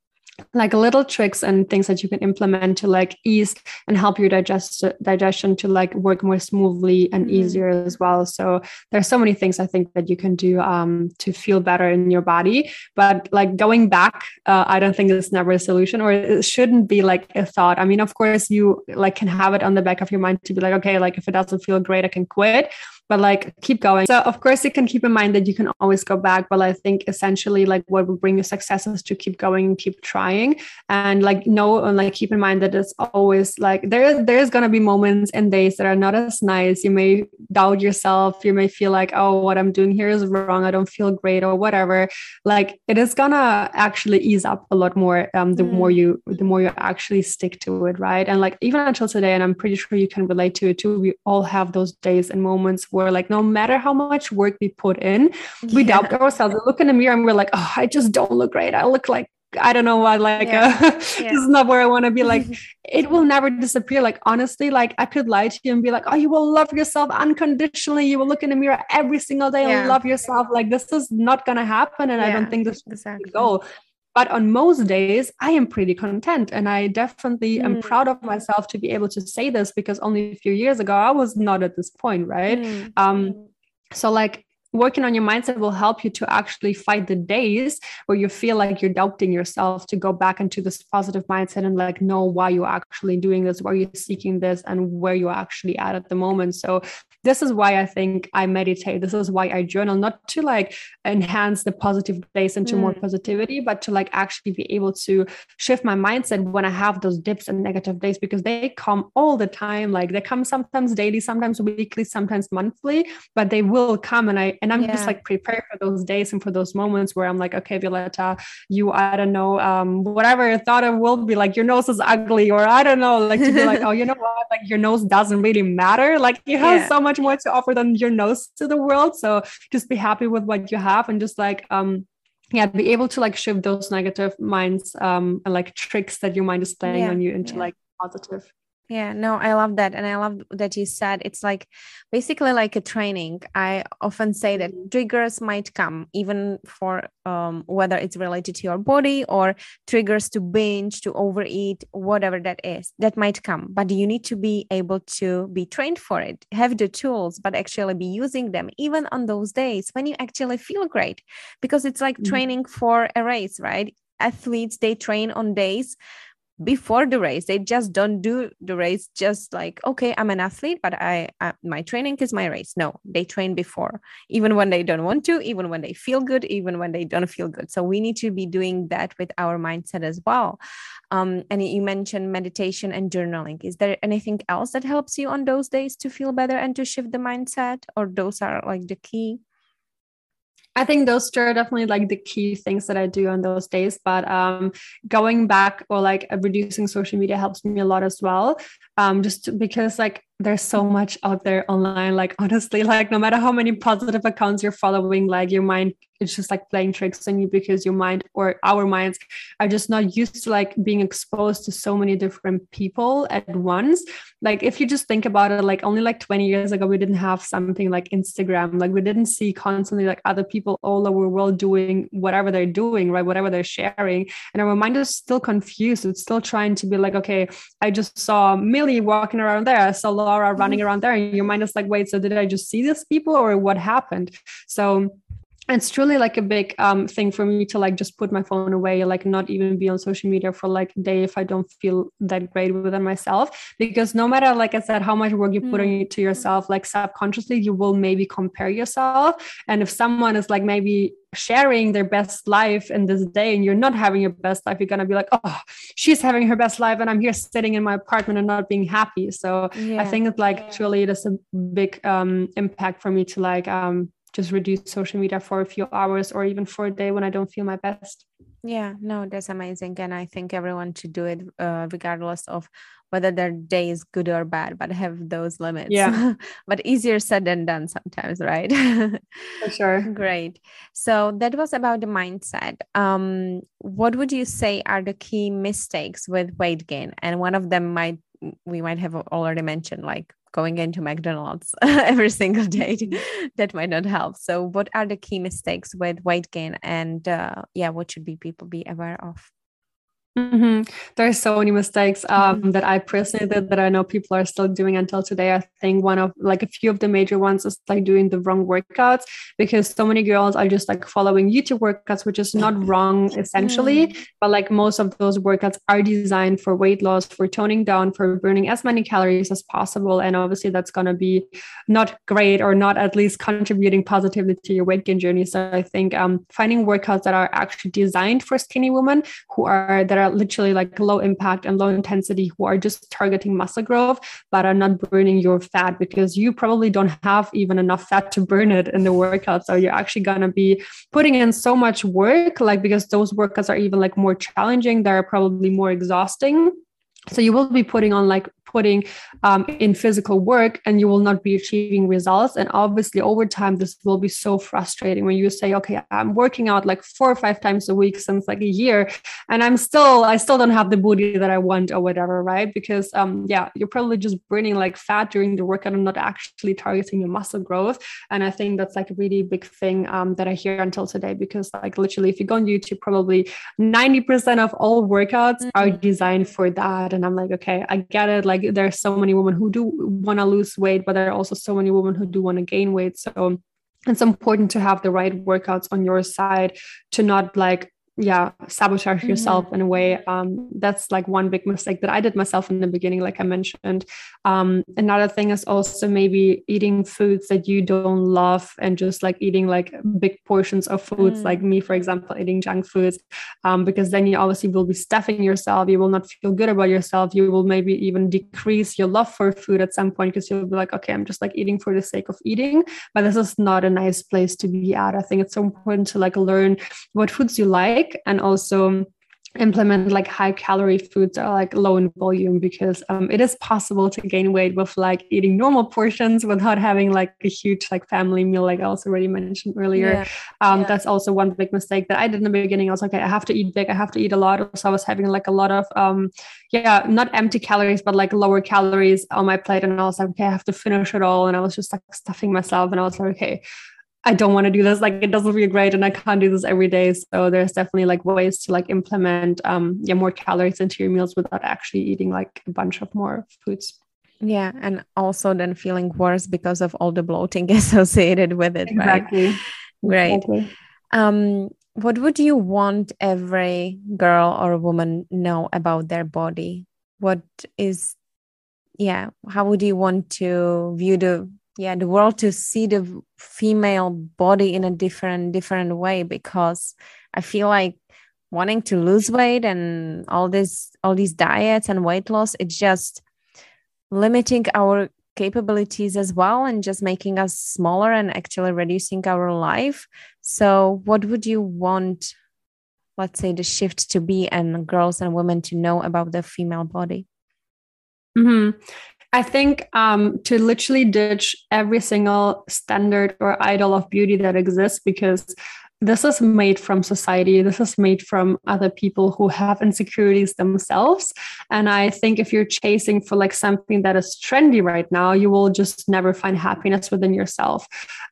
like little tricks and things that you can implement to like ease and help your digest digestion to like work more smoothly and mm. easier as well. So there's so many things i think that you can do um, to feel better in your body. But like going back uh, i don't think it's never a solution or it shouldn't be like a thought. I mean of course you like can have it on the back of your mind to be like okay like if it doesn't feel great i can quit but like keep going. So of course you can keep in mind that you can always go back, but I think essentially like what will bring you success is to keep going and keep trying and like know and like keep in mind that it's always like there there's gonna be moments and days that are not as nice. You may doubt yourself, you may feel like, oh, what I'm doing here is wrong, I don't feel great or whatever. Like it is gonna actually ease up a lot more um, the mm. more you the more you actually stick to it, right? And like even until today, and I'm pretty sure you can relate to it too, we all have those days and moments where where like no matter how much work we put in, we doubt ourselves. We look in the mirror and we're like, oh, I just don't look great. I look like I don't know what like yeah. Uh, yeah. this is not where I want to be like it will never disappear like honestly like I could lie to you and be like oh you will love yourself unconditionally you will look in the mirror every single day yeah. and love yourself like this is not going to happen and I don't think this exactly. is the goal but on most days i am pretty content and i definitely mm. am proud of myself to be able to say this because only a few years ago i was not at this point right mm. um so like working on your mindset will help you to actually fight the days where you feel like you're doubting yourself to go back into this positive mindset and like know why you're actually doing this why you're seeking this and where you're actually at at the moment so this is why I think I meditate. This is why I journal, not to like enhance the positive days into mm. more positivity, but to like actually be able to shift my mindset when I have those dips and negative days because they come all the time. Like they come sometimes daily, sometimes weekly, sometimes monthly, but they will come. And I and I'm yeah. just like prepared for those days and for those moments where I'm like, okay, Violetta, you, I don't know, um, whatever I thought it will be like your nose is ugly, or I don't know, like to be like, oh, you know what? Like your nose doesn't really matter. Like you have yeah. so much much more to offer than your nose to the world. So just be happy with what you have and just like um yeah, be able to like shift those negative minds um and like tricks that your mind is playing yeah, on you into yeah. like positive. Yeah no i love that and i love that you said it's like basically like a training i often say that mm-hmm. triggers might come even for um, whether it's related to your body or triggers to binge to overeat whatever that is that might come but you need to be able to be trained for it have the tools but actually be using them even on those days when you actually feel great because it's like mm-hmm. training for a race right athletes they train on days before the race they just don't do the race just like okay i'm an athlete but I, my training is my race. No they train before even when they don't want to even when they feel good even when they don't feel good. So we need to be doing that with our mindset as well. Um, and you mentioned meditation and journaling. Is there anything else that helps you on those days to feel better and to shift the mindset or those are like the key I think those two are definitely like the key things that I do on those days. But um, going back or like reducing social media helps me a lot as well. Um, just because like there's so much out there online like honestly like no matter how many positive accounts you're following like your mind it's just like playing tricks on you because your mind or our minds are just not used to like being exposed to so many different people at once. Like if you just think about it like only like 20 years ago we didn't have something like instagram. Like we didn't see constantly like other people all over the world doing whatever they're doing right? Whatever they're sharing. And our mind is still confused. It's still trying to be like okay i just saw millie walking around there. I saw Laura running mm-hmm. around there, and your mind is like, wait, so did I just see these people or what happened? So it's truly like a big um, thing for me to like just put my phone away like not even be on social media for like a day if i don't feel that great within myself because no matter like i said how much work you put mm. into yourself like subconsciously you will maybe compare yourself and if someone is like maybe sharing their best life in this day and you're not having your best life you're going to be like oh she's having her best life and i'm here sitting in my apartment and not being happy so yeah. i think it's like truly it is a big um, impact for me to like um, just reduce social media for a few hours or even for a day when I don't feel my best. Yeah, no, that's amazing. And I think everyone should do it uh, regardless of whether their day is good or bad, but have those limits. Yeah. but easier said than done sometimes, right? For sure. Great. So that was about the mindset. Um, what would you say are the key mistakes with weight gain? And one of them might we might have already mentioned like going into McDonald's every single day. that might not help. So, what are the key mistakes with weight gain, and uh, yeah, what should be people be aware of? Mm-hmm. There's so many mistakes um, mm-hmm. that I personally did that I know people are still doing until today. I think one of like a few of the major ones is like doing the wrong workouts because so many girls are just like following YouTube workouts, which is not wrong essentially, mm. but like most of those workouts are designed for weight loss, for toning down, for burning as many calories as possible. And obviously, that's going to be not great or not at least contributing positively to your weight gain journey. So I think um, finding workouts that are actually designed for skinny women who are that are literally like low impact and low intensity who are just targeting muscle growth but are not burning your fat because you probably don't have even enough fat to burn it in the workout. So you're actually going to be putting in so much work like because those workouts are even like more challenging they're probably more exhausting so you will be putting on like putting um, in physical work and you will not be achieving results. And obviously, over time, this will be so frustrating when you say, okay, I'm working out like four or five times a week since like a year, and I'm still, I still don't have the booty that I want or whatever, right? Because, um, yeah, you're probably just burning like fat during the workout and not actually targeting your muscle growth. And I think that's like a really big thing um, that I hear until today because, like, literally, if you go on YouTube, probably 90% of all workouts mm-hmm. are designed for that. And I'm like, okay, I get it. Like, there's so many women who do want to lose weight but there are also so many women who do want to gain weight so it's important to have the right workouts on your side to not like yeah sabotage mm-hmm. yourself in a way. Um, that's like one big mistake that i did myself in the beginning like i mentioned. Um, another thing is also maybe eating foods that you don't love and just like eating like big portions of foods mm. like me for example eating junk foods. Um, because then you obviously will be stuffing yourself. You will not feel good about yourself. You will maybe even decrease your love for food at some point because you'll be like okay i'm just like eating for the sake of eating. But this is not a nice place to be at. I think it's so important to like learn what foods you like and also implement like high calorie foods or like low in volume because um, it is possible to gain weight with like eating normal portions without having like a huge like family meal like i also already mentioned earlier. Yeah. Um, yeah. that's also one big mistake that i did in the beginning. I was like okay i have to eat big. I have to eat a lot. So i was having like a lot of um yeah not empty calories but like lower calories on my plate. And i was like okay i have to finish it all. And i was just like stuffing myself. And i was like okay I don't want to do this. Like it doesn't feel great, and I can't do this every day. So there's definitely like ways to like implement um yeah more calories into your meals without actually eating like a bunch of more foods. Yeah, and also then feeling worse because of all the bloating associated with it. Exactly. Right? Great. Exactly. Um, what would you want every girl or woman know about their body? What is yeah, how would you want to view the yeah the world to see the female body in a different different way because i feel like wanting to lose weight and all this all these diets and weight loss it's just limiting our capabilities as well and just making us smaller and actually reducing our life so what would you want let's say the shift to be and girls and women to know about the female body mm-hmm. I think um, to literally ditch every single standard or idol of beauty that exists because this is made from society. This is made from other people who have insecurities themselves. And i think if you're chasing for like something that is trendy right now you will just never find happiness within yourself.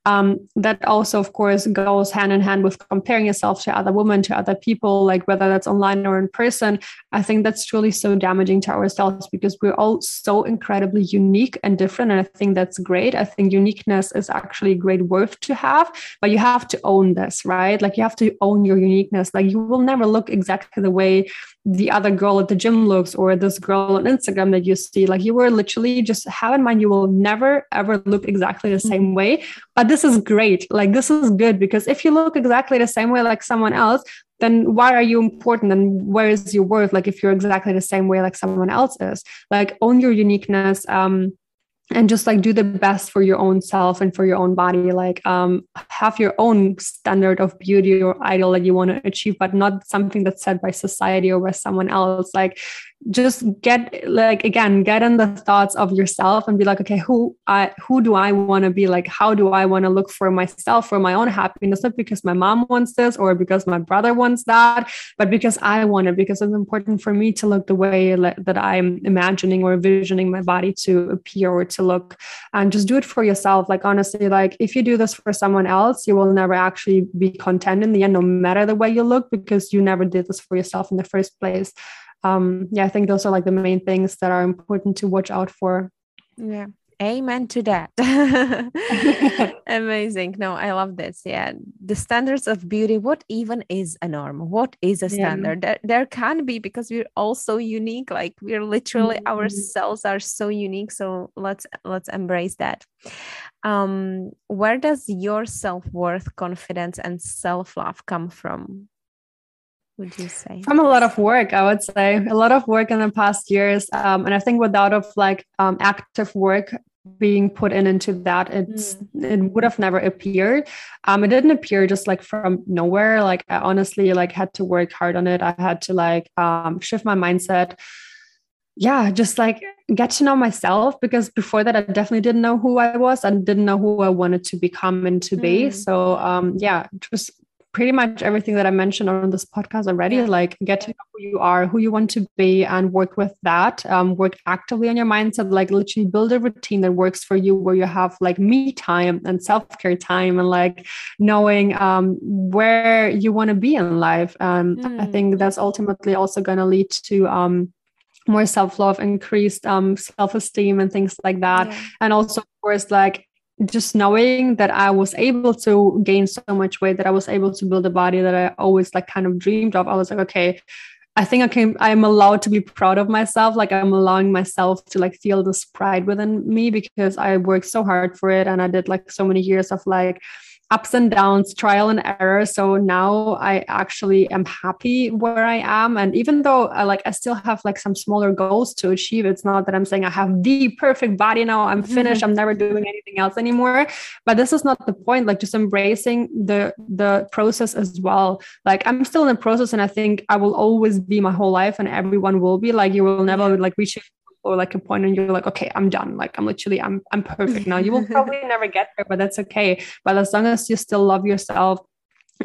Um, that also of course goes hand in hand with comparing yourself to other women to other people like whether that's online or in person. I think that's truly so damaging to ourselves because we're all so incredibly unique and different and i think that's great. I think uniqueness is actually great worth to have but you have to own this right right? Like you have to own your uniqueness. Like you will never look exactly the way the other girl at the gym looks or this girl on Instagram that you see. Like you were literally just have in mind you will never ever look exactly the same way. But this is great. Like this is good because if you look exactly the same way like someone else, then why are you important and where is your worth like if you're exactly the same way like someone else is like own your uniqueness um and just like do the best for your own self and for your own body like um, have your own standard of beauty or ideal that you want to achieve but not something that's set by society or by someone else. Like just get like again get in the thoughts of yourself and be like okay who i who do i want to be? Like how do i want to look for myself for my own happiness? Not because my mom wants this or because my brother wants that but because i want it because it's important for me to look the way that i'm imagining or envisioning my body to appear or to look. And just do it for yourself. Like honestly like if you do this for someone else you will never actually be content in the end no matter the way you look because you never did this for yourself in the first place um, yeah, I think those are like the main things that are important to watch out for. Yeah. Amen to that. Amazing. No, I love this. Yeah. The standards of beauty, what even is a norm? What is a standard? Yeah. There, there can be because we're all so unique. Like we're literally mm-hmm. our cells are so unique. So let's let's embrace that. Um, where does your self-worth, confidence, and self-love come from? Would you say? From a lot of work, I would say a lot of work in the past years, um, and I think without of like um, active work being put in into that, it's mm. it would have never appeared. Um, it didn't appear just like from nowhere. Like I honestly like had to work hard on it. I had to like um, shift my mindset. Yeah, just like get to know myself because before that I definitely didn't know who I was and didn't know who I wanted to become and to be. Mm. So um yeah, just pretty much everything that I mentioned on this podcast already. Like get to know who you are, who you want to be, and work with that. Um, work actively on your mindset. Like literally build a routine that works for you, where you have like me time and self care time, and like knowing um, where you want to be in life. Um, mm. I think that's ultimately also going to lead to um, more self-love increased um, self-esteem and things like that yeah. and also of course like just knowing that I was able to gain so much weight, that I was able to build a body that I always like kind of dreamed of, I was like, okay, I think I can I'm allowed to be proud of myself. Like I'm allowing myself to like feel this pride within me because I worked so hard for it and I did like so many years of like ups and downs, trial and error. So now I actually am happy where I am. And even though I like I still have like some smaller goals to achieve, it's not that I'm saying I have the perfect body now. I'm mm-hmm. finished. I'm never doing anything else anymore. But this is not the point. Like just embracing the the process as well. Like I'm still in the process and I think I will always be my whole life and everyone will be like you will never like reach or like a point and you're like okay i'm done. Like i'm literally i'm i'm perfect now. You will probably never get there but that's okay. But as long as you still love yourself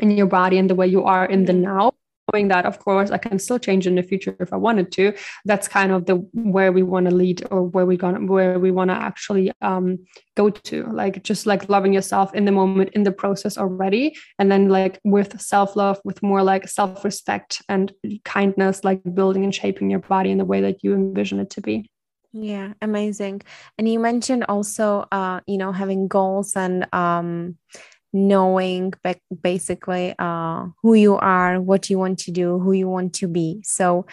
and your body and the way you are in the now knowing that of course i can still change in the future if i wanted to that's kind of the where we want to lead or where we gonna where we want to actually um go to. Like just like loving yourself in the moment in the process already and then like with self-love with more like self-respect and kindness like building and shaping your body in the way that you envision it to be yeah amazing. And you mentioned also uh you know having goals and um knowing basically uh, who you are, what you want to do, who you want to be. So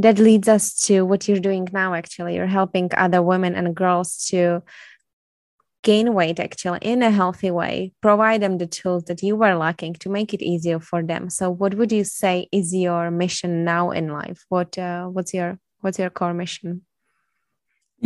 that leads us to what you're doing now. Actually, you're helping other women and girls to gain weight actually in a healthy way. Provide them the tools that you were lacking to make it easier for them. So what would you say is your mission now in life? What uh, what's your what's your core mission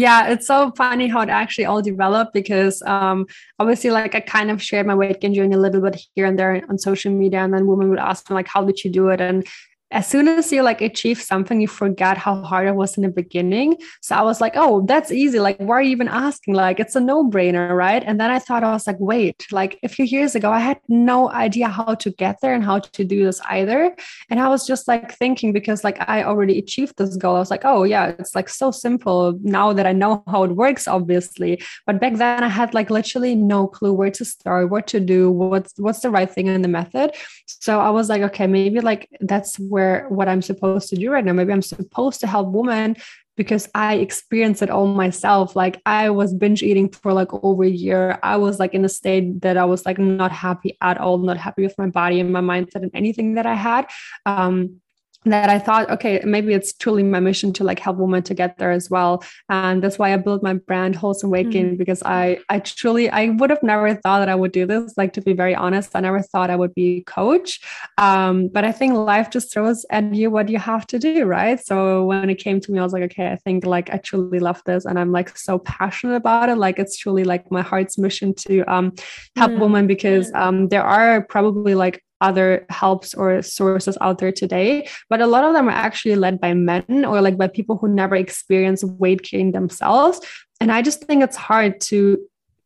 yeah, it's so funny how it actually all developed because um, obviously, like I kind of shared my weight gain journey a little bit here and there on social media, and then women would ask me like, "How did you do it?" and as soon as you like achieve something, you forget how hard it was in the beginning. So I was like, oh, that's easy. Like, why are you even asking? Like, it's a no brainer, right? And then I thought, I was like, wait, like a few years ago, I had no idea how to get there and how to do this either. And I was just like thinking, because like I already achieved this goal, I was like, oh, yeah, it's like so simple now that I know how it works, obviously. But back then, I had like literally no clue where to start, what to do, what's what's the right thing in the method. So I was like, okay, maybe like that's where where what I'm supposed to do right now. Maybe I'm supposed to help women because I experienced it all myself. Like I was binge eating for like over a year. I was like in a state that I was like not happy at all, not happy with my body and my mindset and anything that I had. Um, that I thought, okay, maybe it's truly my mission to like help women to get there as well. And that's why I built my brand Wholesome Gain mm-hmm. because I I truly I would have never thought that I would do this. Like to be very honest, I never thought I would be a coach. Um, but I think life just throws at you what you have to do, right? So when it came to me, I was like, okay, I think like I truly love this and I'm like so passionate about it. Like it's truly like my heart's mission to um help mm-hmm. women because um there are probably like other helps or sources out there today but a lot of them are actually led by men or like by people who never experience weight gain themselves and i just think it's hard to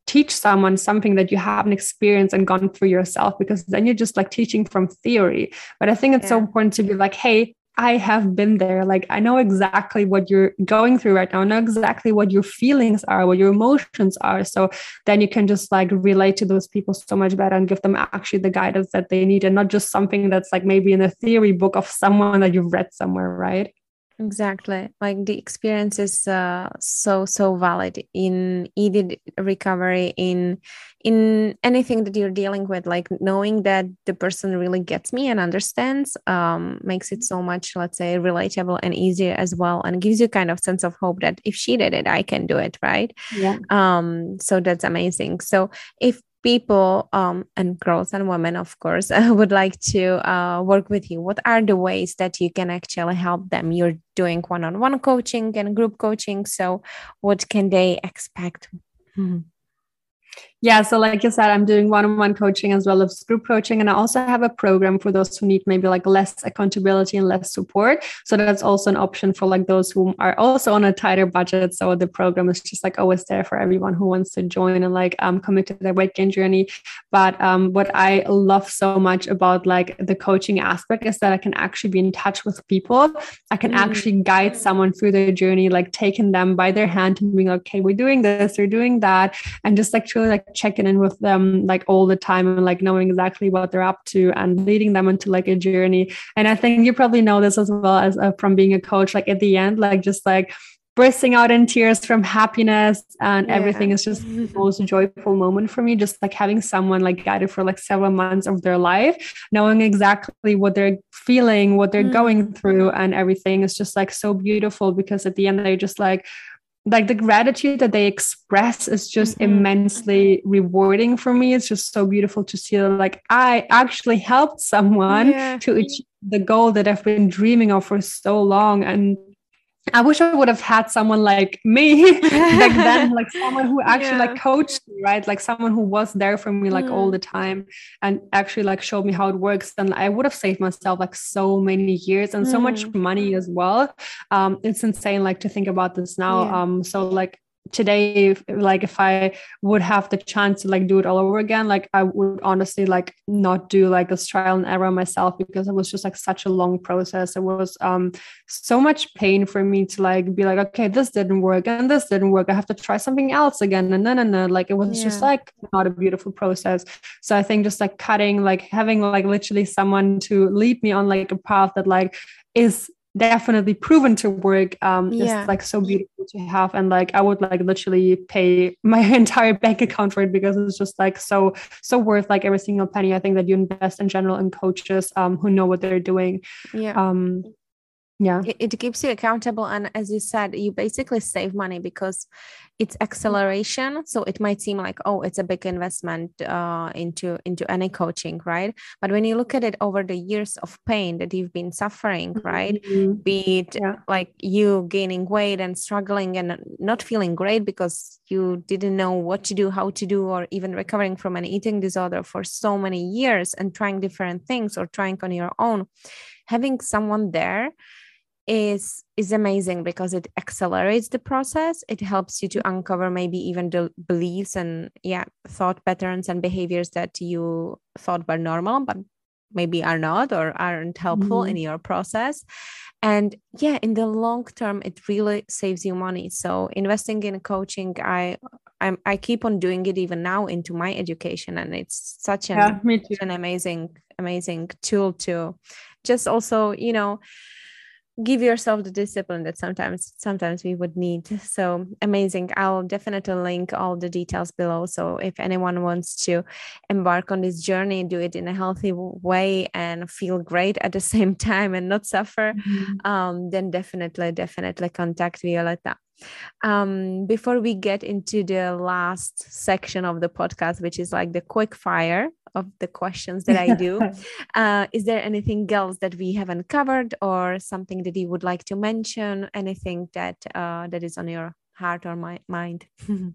teach someone something that you haven't experienced and gone through yourself because then you're just like teaching from theory but i think it's yeah. so important to be like hey I have been there. Like, I know exactly what you're going through right now. I know exactly what your feelings are, what your emotions are. So then you can just like relate to those people so much better and give them actually the guidance that they need and not just something that's like maybe in a theory book of someone that you've read somewhere, right? Exactly. Like the experience is uh, so so valid in eating recovery in in anything that you're dealing with. Like knowing that the person really gets me and understands um, makes it so much, let's say, relatable and easier as well, and gives you kind of sense of hope that if she did it, I can do it, right? Yeah. Um. So that's amazing. So if people um, and girls and women, of course, would like to uh, work with you, what are the ways that you can actually help them? You're doing one on one coaching and group coaching. So, what can they expect? Mm-hmm. Yeah, so like you said, I'm doing one-on-one coaching as well as group coaching, and I also have a program for those who need maybe like less accountability and less support. So that's also an option for like those who are also on a tighter budget. So the program is just like always there for everyone who wants to join and like um, commit to their weight gain journey. But um, what I love so much about like the coaching aspect is that I can actually be in touch with people. I can mm. actually guide someone through their journey, like taking them by their hand and being like, okay, we're doing this, we're doing that, and just like truly like checking in with them like all the time and like knowing exactly what they're up to and leading them into like a journey. And I think you probably know this as well as uh, from being a coach, like at the end, like just like bursting out in tears from happiness and yeah. everything is just the most joyful moment for me just like having someone like guided for like several months of their life knowing exactly what they're feeling what they're mm. going through and everything is just like so beautiful because at the end they're just like like the gratitude that they express is just mm-hmm. immensely rewarding for me it's just so beautiful to see like i actually helped someone yeah. to achieve the goal that i've been dreaming of for so long and I wish I would have had someone like me back then, like someone who actually yeah. like coached me, right? Like someone who was there for me like mm. all the time and actually like showed me how it works. And I would have saved myself like so many years and mm. so much mm. money as well. Um, it's insane like to think about this now. Yeah. Um, so like today if, like if i would have the chance to like do it all over again like i would honestly like not do like this trial and error myself because it was just like such a long process. It was um so much pain for me to like be like okay this didn't work and this didn't work. I have to try something else again. And then and then like it was yeah. just like not a beautiful process. So i think just like cutting like having like literally someone to lead me on like a path that like is definitely proven to work um yeah. is like so beautiful to have. And like i would like literally pay my entire bank account for it because it's just like so so worth like every single penny. I think that you invest in general in coaches um who know what they're doing. Yeah. Um yeah. It, keeps you accountable and as you said you basically save money because it's acceleration. So it might seem like oh it's a big investment uh, into into any coaching right? But when you look at it over the years of pain that you've been suffering right? Mm-hmm. be it yeah. like you gaining weight and struggling and not feeling great because you didn't know what to do how to do or even recovering from an eating disorder for so many years and trying different things or trying on your own. Having someone there is is amazing because it accelerates the process it helps you to mm-hmm. uncover maybe even the beliefs and yeah thought patterns and behaviors that you thought were normal but maybe are not or aren't helpful mm-hmm. in your process and yeah in the long term it really saves you money so investing in coaching i I'm, i keep on doing it even now into my education and it's such an, yeah, an amazing amazing tool to just also you know give yourself the discipline that sometimes sometimes we would need. So amazing. I'll definitely link all the details below. So if anyone wants to embark on this journey do it in a healthy way and feel great at the same time and not suffer mm-hmm. um, then definitely definitely contact violetta. Um, before we get into the last section of the podcast, which is like the quick fire of the questions that I do, uh, is there anything else that we haven't covered or something that you would like to mention? Anything that uh, that is on your heart or my mind?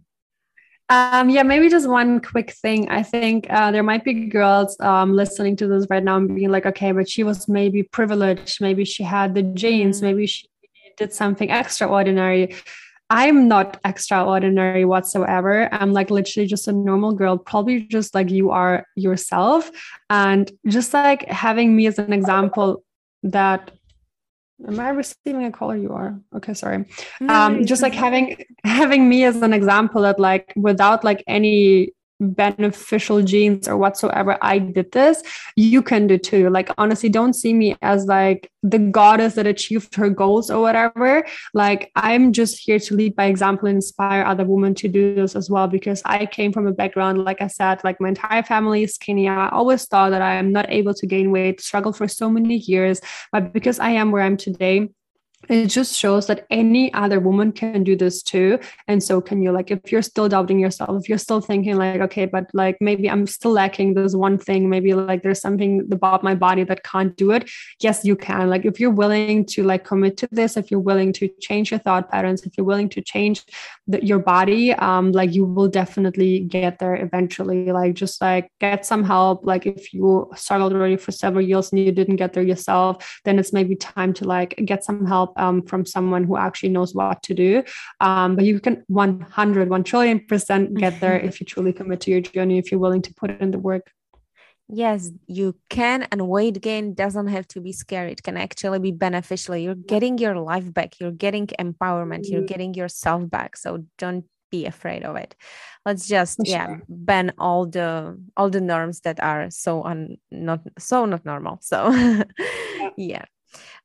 Um, yeah, maybe just one quick thing. I think uh, there might be girls um, listening to this right now and being like, okay, but she was maybe privileged. Maybe she had the genes. Mm. Maybe she did something extraordinary. I'm not extraordinary whatsoever. I'm like literally just a normal girl, probably just like you are yourself. And just like having me as an example that am I receiving a call? You are okay. Sorry. Um, just like having having me as an example that like without like any beneficial genes or whatsoever i did this you can do too. Like honestly don't see me as like the goddess that achieved her goals or whatever. Like i'm just here to lead by example and inspire other women to do this as well because i came from a background like i said like my entire family is skinny i always thought that i am not able to gain weight struggled for so many years but because i am where i'm today it just shows that any other woman can do this too. And so can you like if you're still doubting yourself if you're still thinking like okay but like maybe i'm still lacking this one thing maybe like there's something about my body that can't do it yes you can. Like if you're willing to like commit to this if you're willing to change your thought patterns if you're willing to change the, your body um like you will definitely get there eventually. Like just like get some help. Like if you struggled already for several years and you didn't get there yourself then it's maybe time to like get some help help um, from someone who actually knows what to do. Um, but you can 100, 1 trillion percent get there if you truly commit to your journey, if you're willing to put in the work. Yes, you can. And weight gain doesn't have to be scary. It can actually be beneficial. You're getting your life back. You're getting empowerment. You're mm-hmm. getting yourself back. So don't be afraid of it. Let's just yeah ban all the all the norms that are so un not so not normal. So yeah. yeah.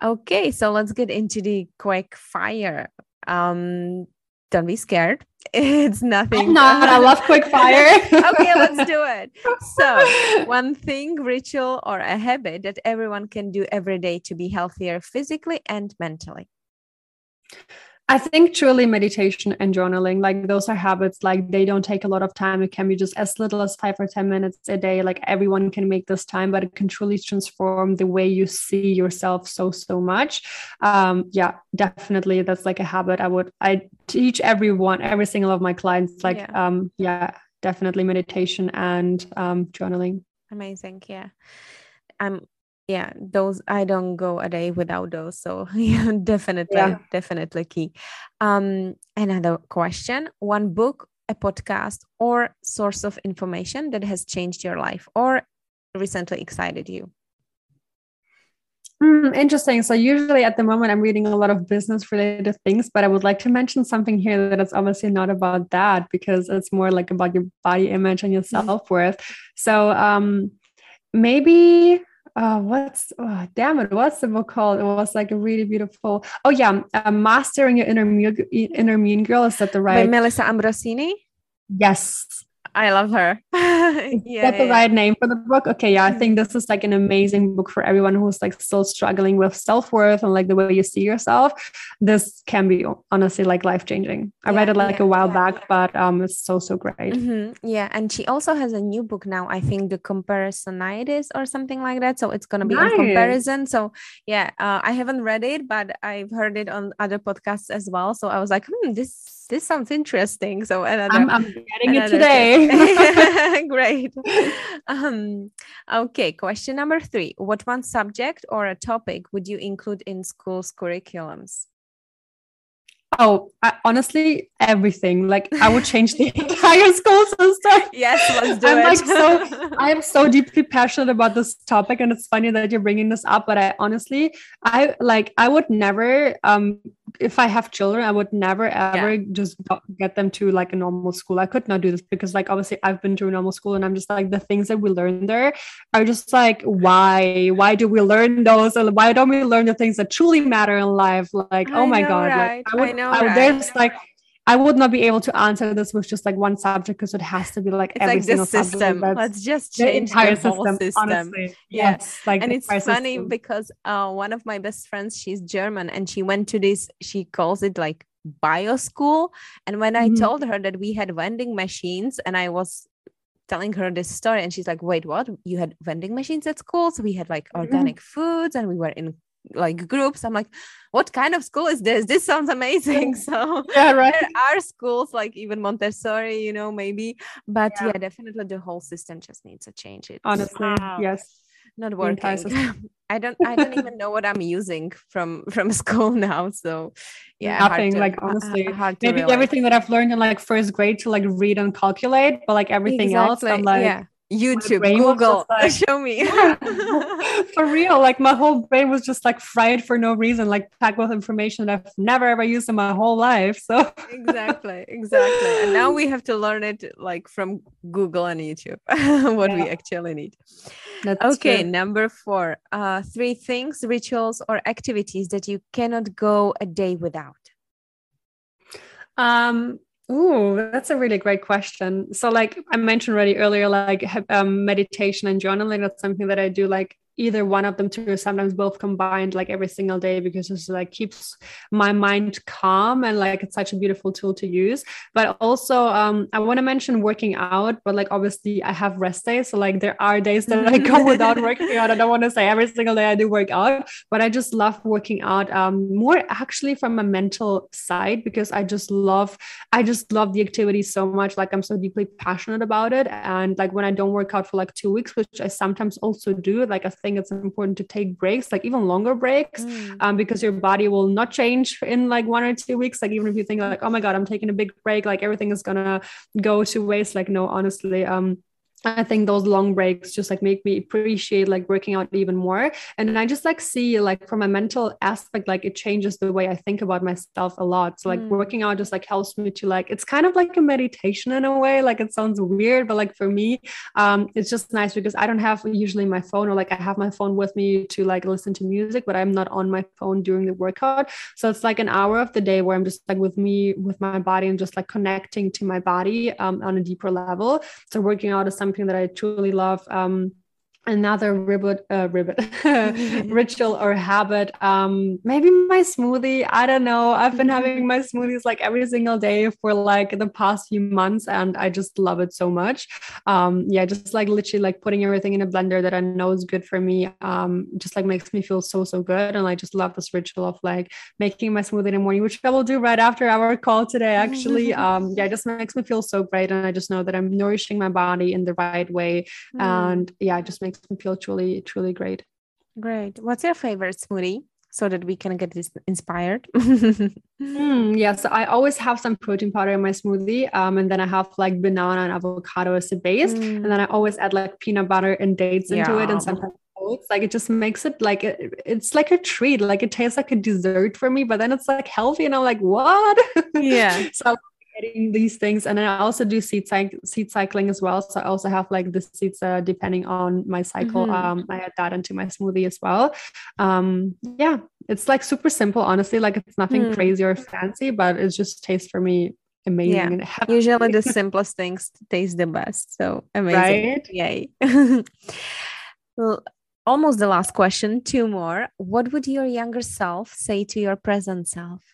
Okay, so let's get into the quick fire. Um, don't be scared. It's nothing. Not. I love quick fire. okay, let's do it. So, one thing, ritual, or a habit that everyone can do every day to be healthier physically and mentally. I think truly meditation and journaling, like those are habits, like they don't take a lot of time. It can be just as little as five or 10 minutes a day. Like everyone can make this time, but it can truly transform the way you see yourself so, so much. Um, yeah, definitely. That's like a habit I would, I teach everyone, every single of my clients, like, yeah, um, yeah definitely meditation and um, journaling. Amazing. Yeah. I'm yeah those i don't go a day without those so yeah definitely yeah. definitely key um another question one book a podcast or source of information that has changed your life or recently excited you mm, interesting so usually at the moment i'm reading a lot of business related things but i would like to mention something here that is obviously not about that because it's more like about your body image and your mm-hmm. self-worth so um maybe uh, what's oh, damn it what's the book called? It was like a really beautiful. Oh yeah uh, mastering your inner mean, inner mean girl is that the right By melissa ambrosini? Yes. I love her. yeah, Is the right name for the book? Okay, yeah, I think this is like an amazing book for everyone who's like still struggling with self worth and like the way you see yourself. This can be honestly like life changing. I yeah, read it like yeah, a while yeah, back, but um, it's so so great. Mm-hmm. Yeah, and she also has a new book now. I think the comparisonitis or something like that. So it's gonna be nice. comparison. So yeah, uh, I haven't read it, but I've heard it on other podcasts as well. So I was like, hmm, this this sounds interesting. So another, I'm, I'm getting it today. Great. Um, okay, question number three: What one subject or a topic would you include in school's curriculums? Oh, I, honestly, everything. Like I would change the entire school system. Yes, let's do I'm it. Like so, I am so deeply passionate about this topic, and it's funny that you're bringing this up. But I honestly, I like, I would never um if I have children, I would never ever yeah. just get them to like a normal school. I could not do this because, like, obviously, I've been to a normal school, and I'm just like the things that we learn there are just like, why? Why do we learn those? And why don't we learn the things that truly matter in life? Like, I oh my god, right? like, I, would, I know. I, right? There's like I would not be able to answer this with just like one subject because it has to be like it's every like single the system. Let's just change the entire the system. system. Honestly. Yes, like and it's funny system. because uh, one of my best friends, she's German, and she went to this. She calls it like bio school. And when mm-hmm. I told her that we had vending machines, and I was telling her this story and she's like wait what you had vending machines at school so we had like mm-hmm. organic mm-hmm. foods and we were in like groups i'm like what kind of school is this? This sounds amazing. So yeah right. there are schools like even montessori you know maybe. But yeah, yeah definitely the whole system just needs to change it. Honestly wow. yes. Not working. i don't i don't even know what i'm using from from school now. So yeah nothing to, like uh, honestly uh, maybe realize. everything that i've learned in like first grade to like read and calculate but like everything exactly. else i'm like yeah YouTube, Google, like, show me. for real, like my whole brain was just like fried for no reason, like packed with information that I've never ever used in my whole life. So exactly, exactly. And now we have to learn it like from Google and YouTube, what yeah. we actually need. That's okay, true. number four. Uh, three things, rituals, or activities that you cannot go a day without. Um, Oh, that's a really great question. So, like I mentioned already earlier, like um, meditation and journaling, that's something that I do like either one of them two sometimes both combined like every single day because it's like keeps my mind calm and like it's such a beautiful tool to use. But also um i want to mention working out but like obviously i have rest days. So like there are days that i go without working out. I don't want to say every single day i do work out but i just love working out um more actually from a mental side because i just love i just love the activity so much. Like i'm so deeply passionate about it. And like when i don't work out for like two weeks which i sometimes also do like a think it's important to take breaks, like even longer breaks, mm. um, because your body will not change in like one or two weeks. Like even if you think like, oh my god, I'm taking a big break, like everything is gonna go to waste. Like no, honestly, um, I think those long breaks just like make me appreciate like working out even more. And I just like see like from a mental aspect, like it changes the way I think about myself a lot. So like mm. working out just like helps me to like it's kind of like a meditation in a way. Like it sounds weird, but like for me, um, it's just nice because I don't have usually my phone or like I have my phone with me to like listen to music, but I'm not on my phone during the workout. So it's like an hour of the day where I'm just like with me, with my body and just like connecting to my body um, on a deeper level. So working out is something something that I truly love. Um, another ribbit, uh, ribbit ritual or habit. Um maybe my smoothie. I don't know. I've been having my smoothies like every single day for like the past few months and i just love it so much. Um yeah just like literally like putting everything in a blender that i know is good for me um just like makes me feel so so good and i just love this ritual of like making my smoothie in the morning which i will do right after our call today actually. Um yeah it just makes me feel so great and i just know that i'm nourishing my body in the right way mm. and yeah it just makes makes me feel truly, truly great. Great. What's your favorite smoothie? So that we can get this inspired. mm, yeah, so I always have some protein powder in my smoothie, um, and then I have like banana and avocado as a base, mm. and then I always add like peanut butter and dates into it, and sometimes oats. Like it just makes it like it, it's like a treat. Like it tastes like a dessert for me, but then it's like healthy, and I'm like, what? Yeah. so getting these things. And then i also do seed, seed cycling as well. So i also have like the seeds uh, depending on my cycle mm-hmm. um i add that into my smoothie as well. Um yeah it's like super simple honestly. Like it's nothing mm. crazy or fancy but it just tastes for me amazing. Yeah. usually the simplest things taste the best. So amazing. Right? yay. Well almost the last question two more. What would your younger self say to your present self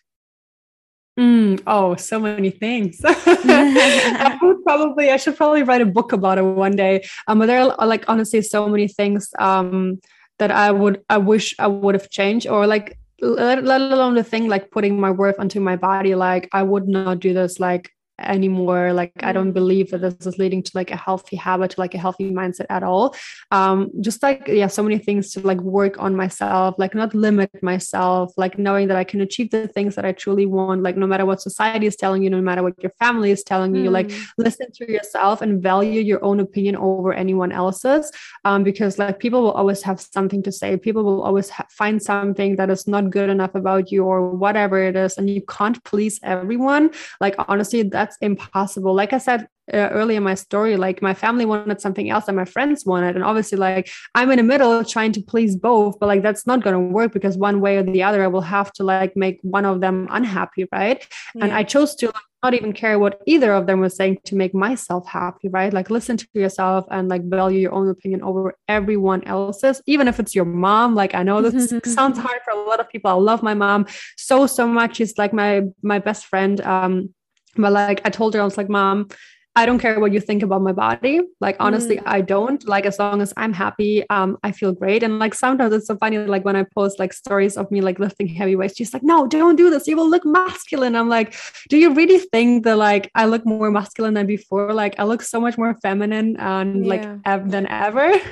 Mm, oh, so many things. I would probably, I should probably write a book about it one day. Um, but there are like honestly so many things um that I would, I wish I would have changed, or like let, let alone the thing like putting my worth onto my body. Like I would not do this. Like anymore like i don't mm. believe that this is leading to like a healthy habit to like a healthy mindset at all um just like yeah so many things to like work on myself like not limit myself like knowing that i can achieve the things that i truly want like no matter what society is telling you no matter what your family is telling mm. you like mm. listen to yourself and value your own opinion over anyone else's um because like people will always have something to say people will always ha- find something that is not good enough about you or whatever it is and you can't please everyone like honestly that's that's impossible. Like I said uh, earlier in my story, like my family wanted something else and my friends wanted. And obviously, like I'm in the middle trying to please both, but like that's not going to work because one way or the other, I will have to like make one of them unhappy. Right. Yeah. And I chose to not even care what either of them was saying to make myself happy, right? Like listen to yourself and like value your own opinion over everyone else's, even if it's your mom. Like I know this sounds hard for a lot of people. I love my mom so so much. She's like my my best friend. Um, but like I told her, I was like, Mom, I don't care what you think about my body. Like honestly, mm. I don't. Like as long as I'm happy, um, I feel great. And like sometimes it's so funny, like when I post like stories of me like lifting heavy weights, she's like, "No, don't do this. You will look masculine." I'm like, "Do you really think that like I look more masculine than before? Like I look so much more feminine and yeah. like ev- than ever."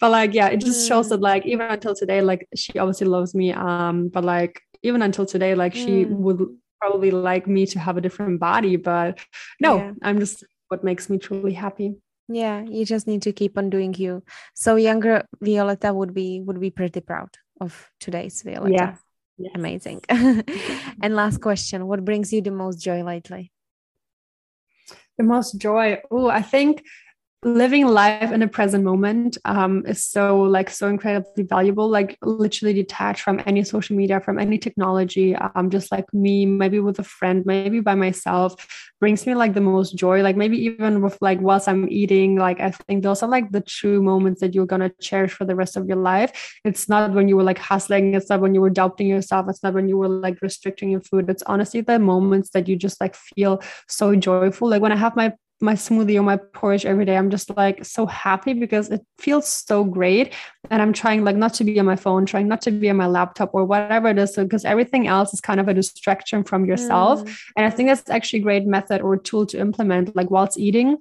but like, yeah, it just mm. shows that like even until today, like she obviously loves me. Um, but like even until today, like mm. she would probably like me to have a different body but no yeah. i'm just what makes me truly happy. Yeah you just need to keep on doing you. So younger violetta would be would be pretty proud of today's violetta. Yeah. Yes. amazing. And last question what brings you the most joy lately? The most joy. Oh i think living life in the present moment um, is so like so incredibly valuable like literally detached from any social media from any technology um, just like me maybe with a friend maybe by myself brings me like the most joy like maybe even with like whilst i'm eating like i think those are like the true moments that you're gonna cherish for the rest of your life. It's not when you were like hustling it's not when you were doubting yourself it's not when you were like restricting your food. It's honestly the moments that you just like feel so joyful. Like when i have my my smoothie or my porridge every day i'm just like so happy because it feels so great. And i'm trying like not to be on my phone trying not to be on my laptop or whatever it is because everything else is kind of a distraction from yourself. Mm. and i think that's actually a great method or tool to implement like whilst eating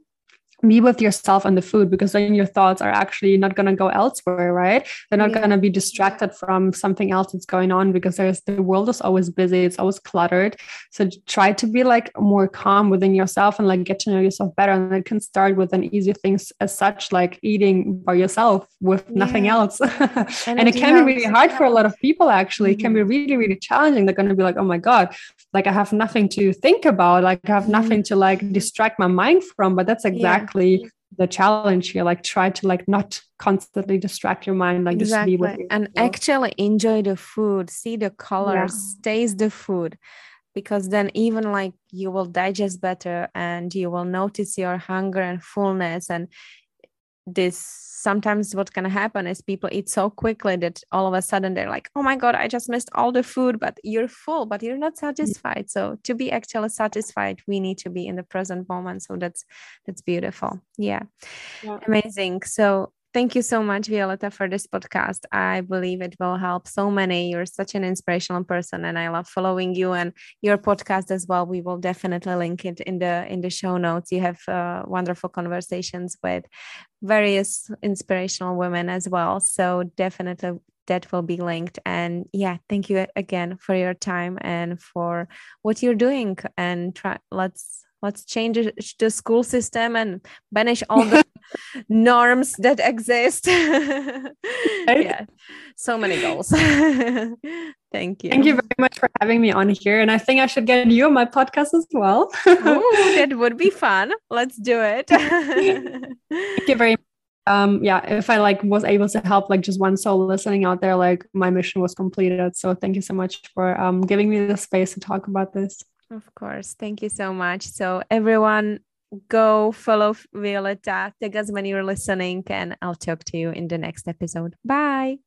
be with yourself and the food because then your thoughts are actually not going to go elsewhere right they're not yeah. going to be distracted from something else that's going on because there's the world is always busy it's always cluttered so try to be like more calm within yourself and like get to know yourself better and it can start with an easy things as such like eating by yourself with yeah. nothing else and, and it can be really hard for a lot of people actually mm-hmm. it can be mm-hmm. really really challenging they're going to be like oh my god like i have nothing to think about like i have mm-hmm. nothing to like distract my mind from but that's exactly yeah exactly the challenge here like try to like not constantly distract your mind like exactly. just be with and actually enjoy the food see the colors yeah. taste the food because then even like you will digest better and you will notice your hunger and fullness and this sometimes what's going to happen is people eat so quickly that all of a sudden they're like oh my god i just missed all the food but you're full but you're not satisfied. So to be actually satisfied we need to be in the present moment. So that's that's beautiful. Yeah, yeah. amazing. So Thank you so much, Violeta, for this podcast. I believe it will help so many. You're such an inspirational person, and I love following you and your podcast as well. We will definitely link it in the in the show notes. You have uh, wonderful conversations with various inspirational women as well. So definitely that will be linked. And yeah, thank you again for your time and for what you're doing. And try let's let's change the school system and banish all the norms that exist. Yeah. So many goals. Thank you. Thank you very much for having me on here and i think i should get you on my podcast as well. Ooh, that would be fun. Let's do it. Thank you very much. Um yeah if i like was able to help like just one soul listening out there like my mission was completed. So thank you so much for um giving me the space to talk about this of course. Thank you so much. So, everyone, go follow Violeta. Take us when you're listening, and I'll talk to you in the next episode. Bye.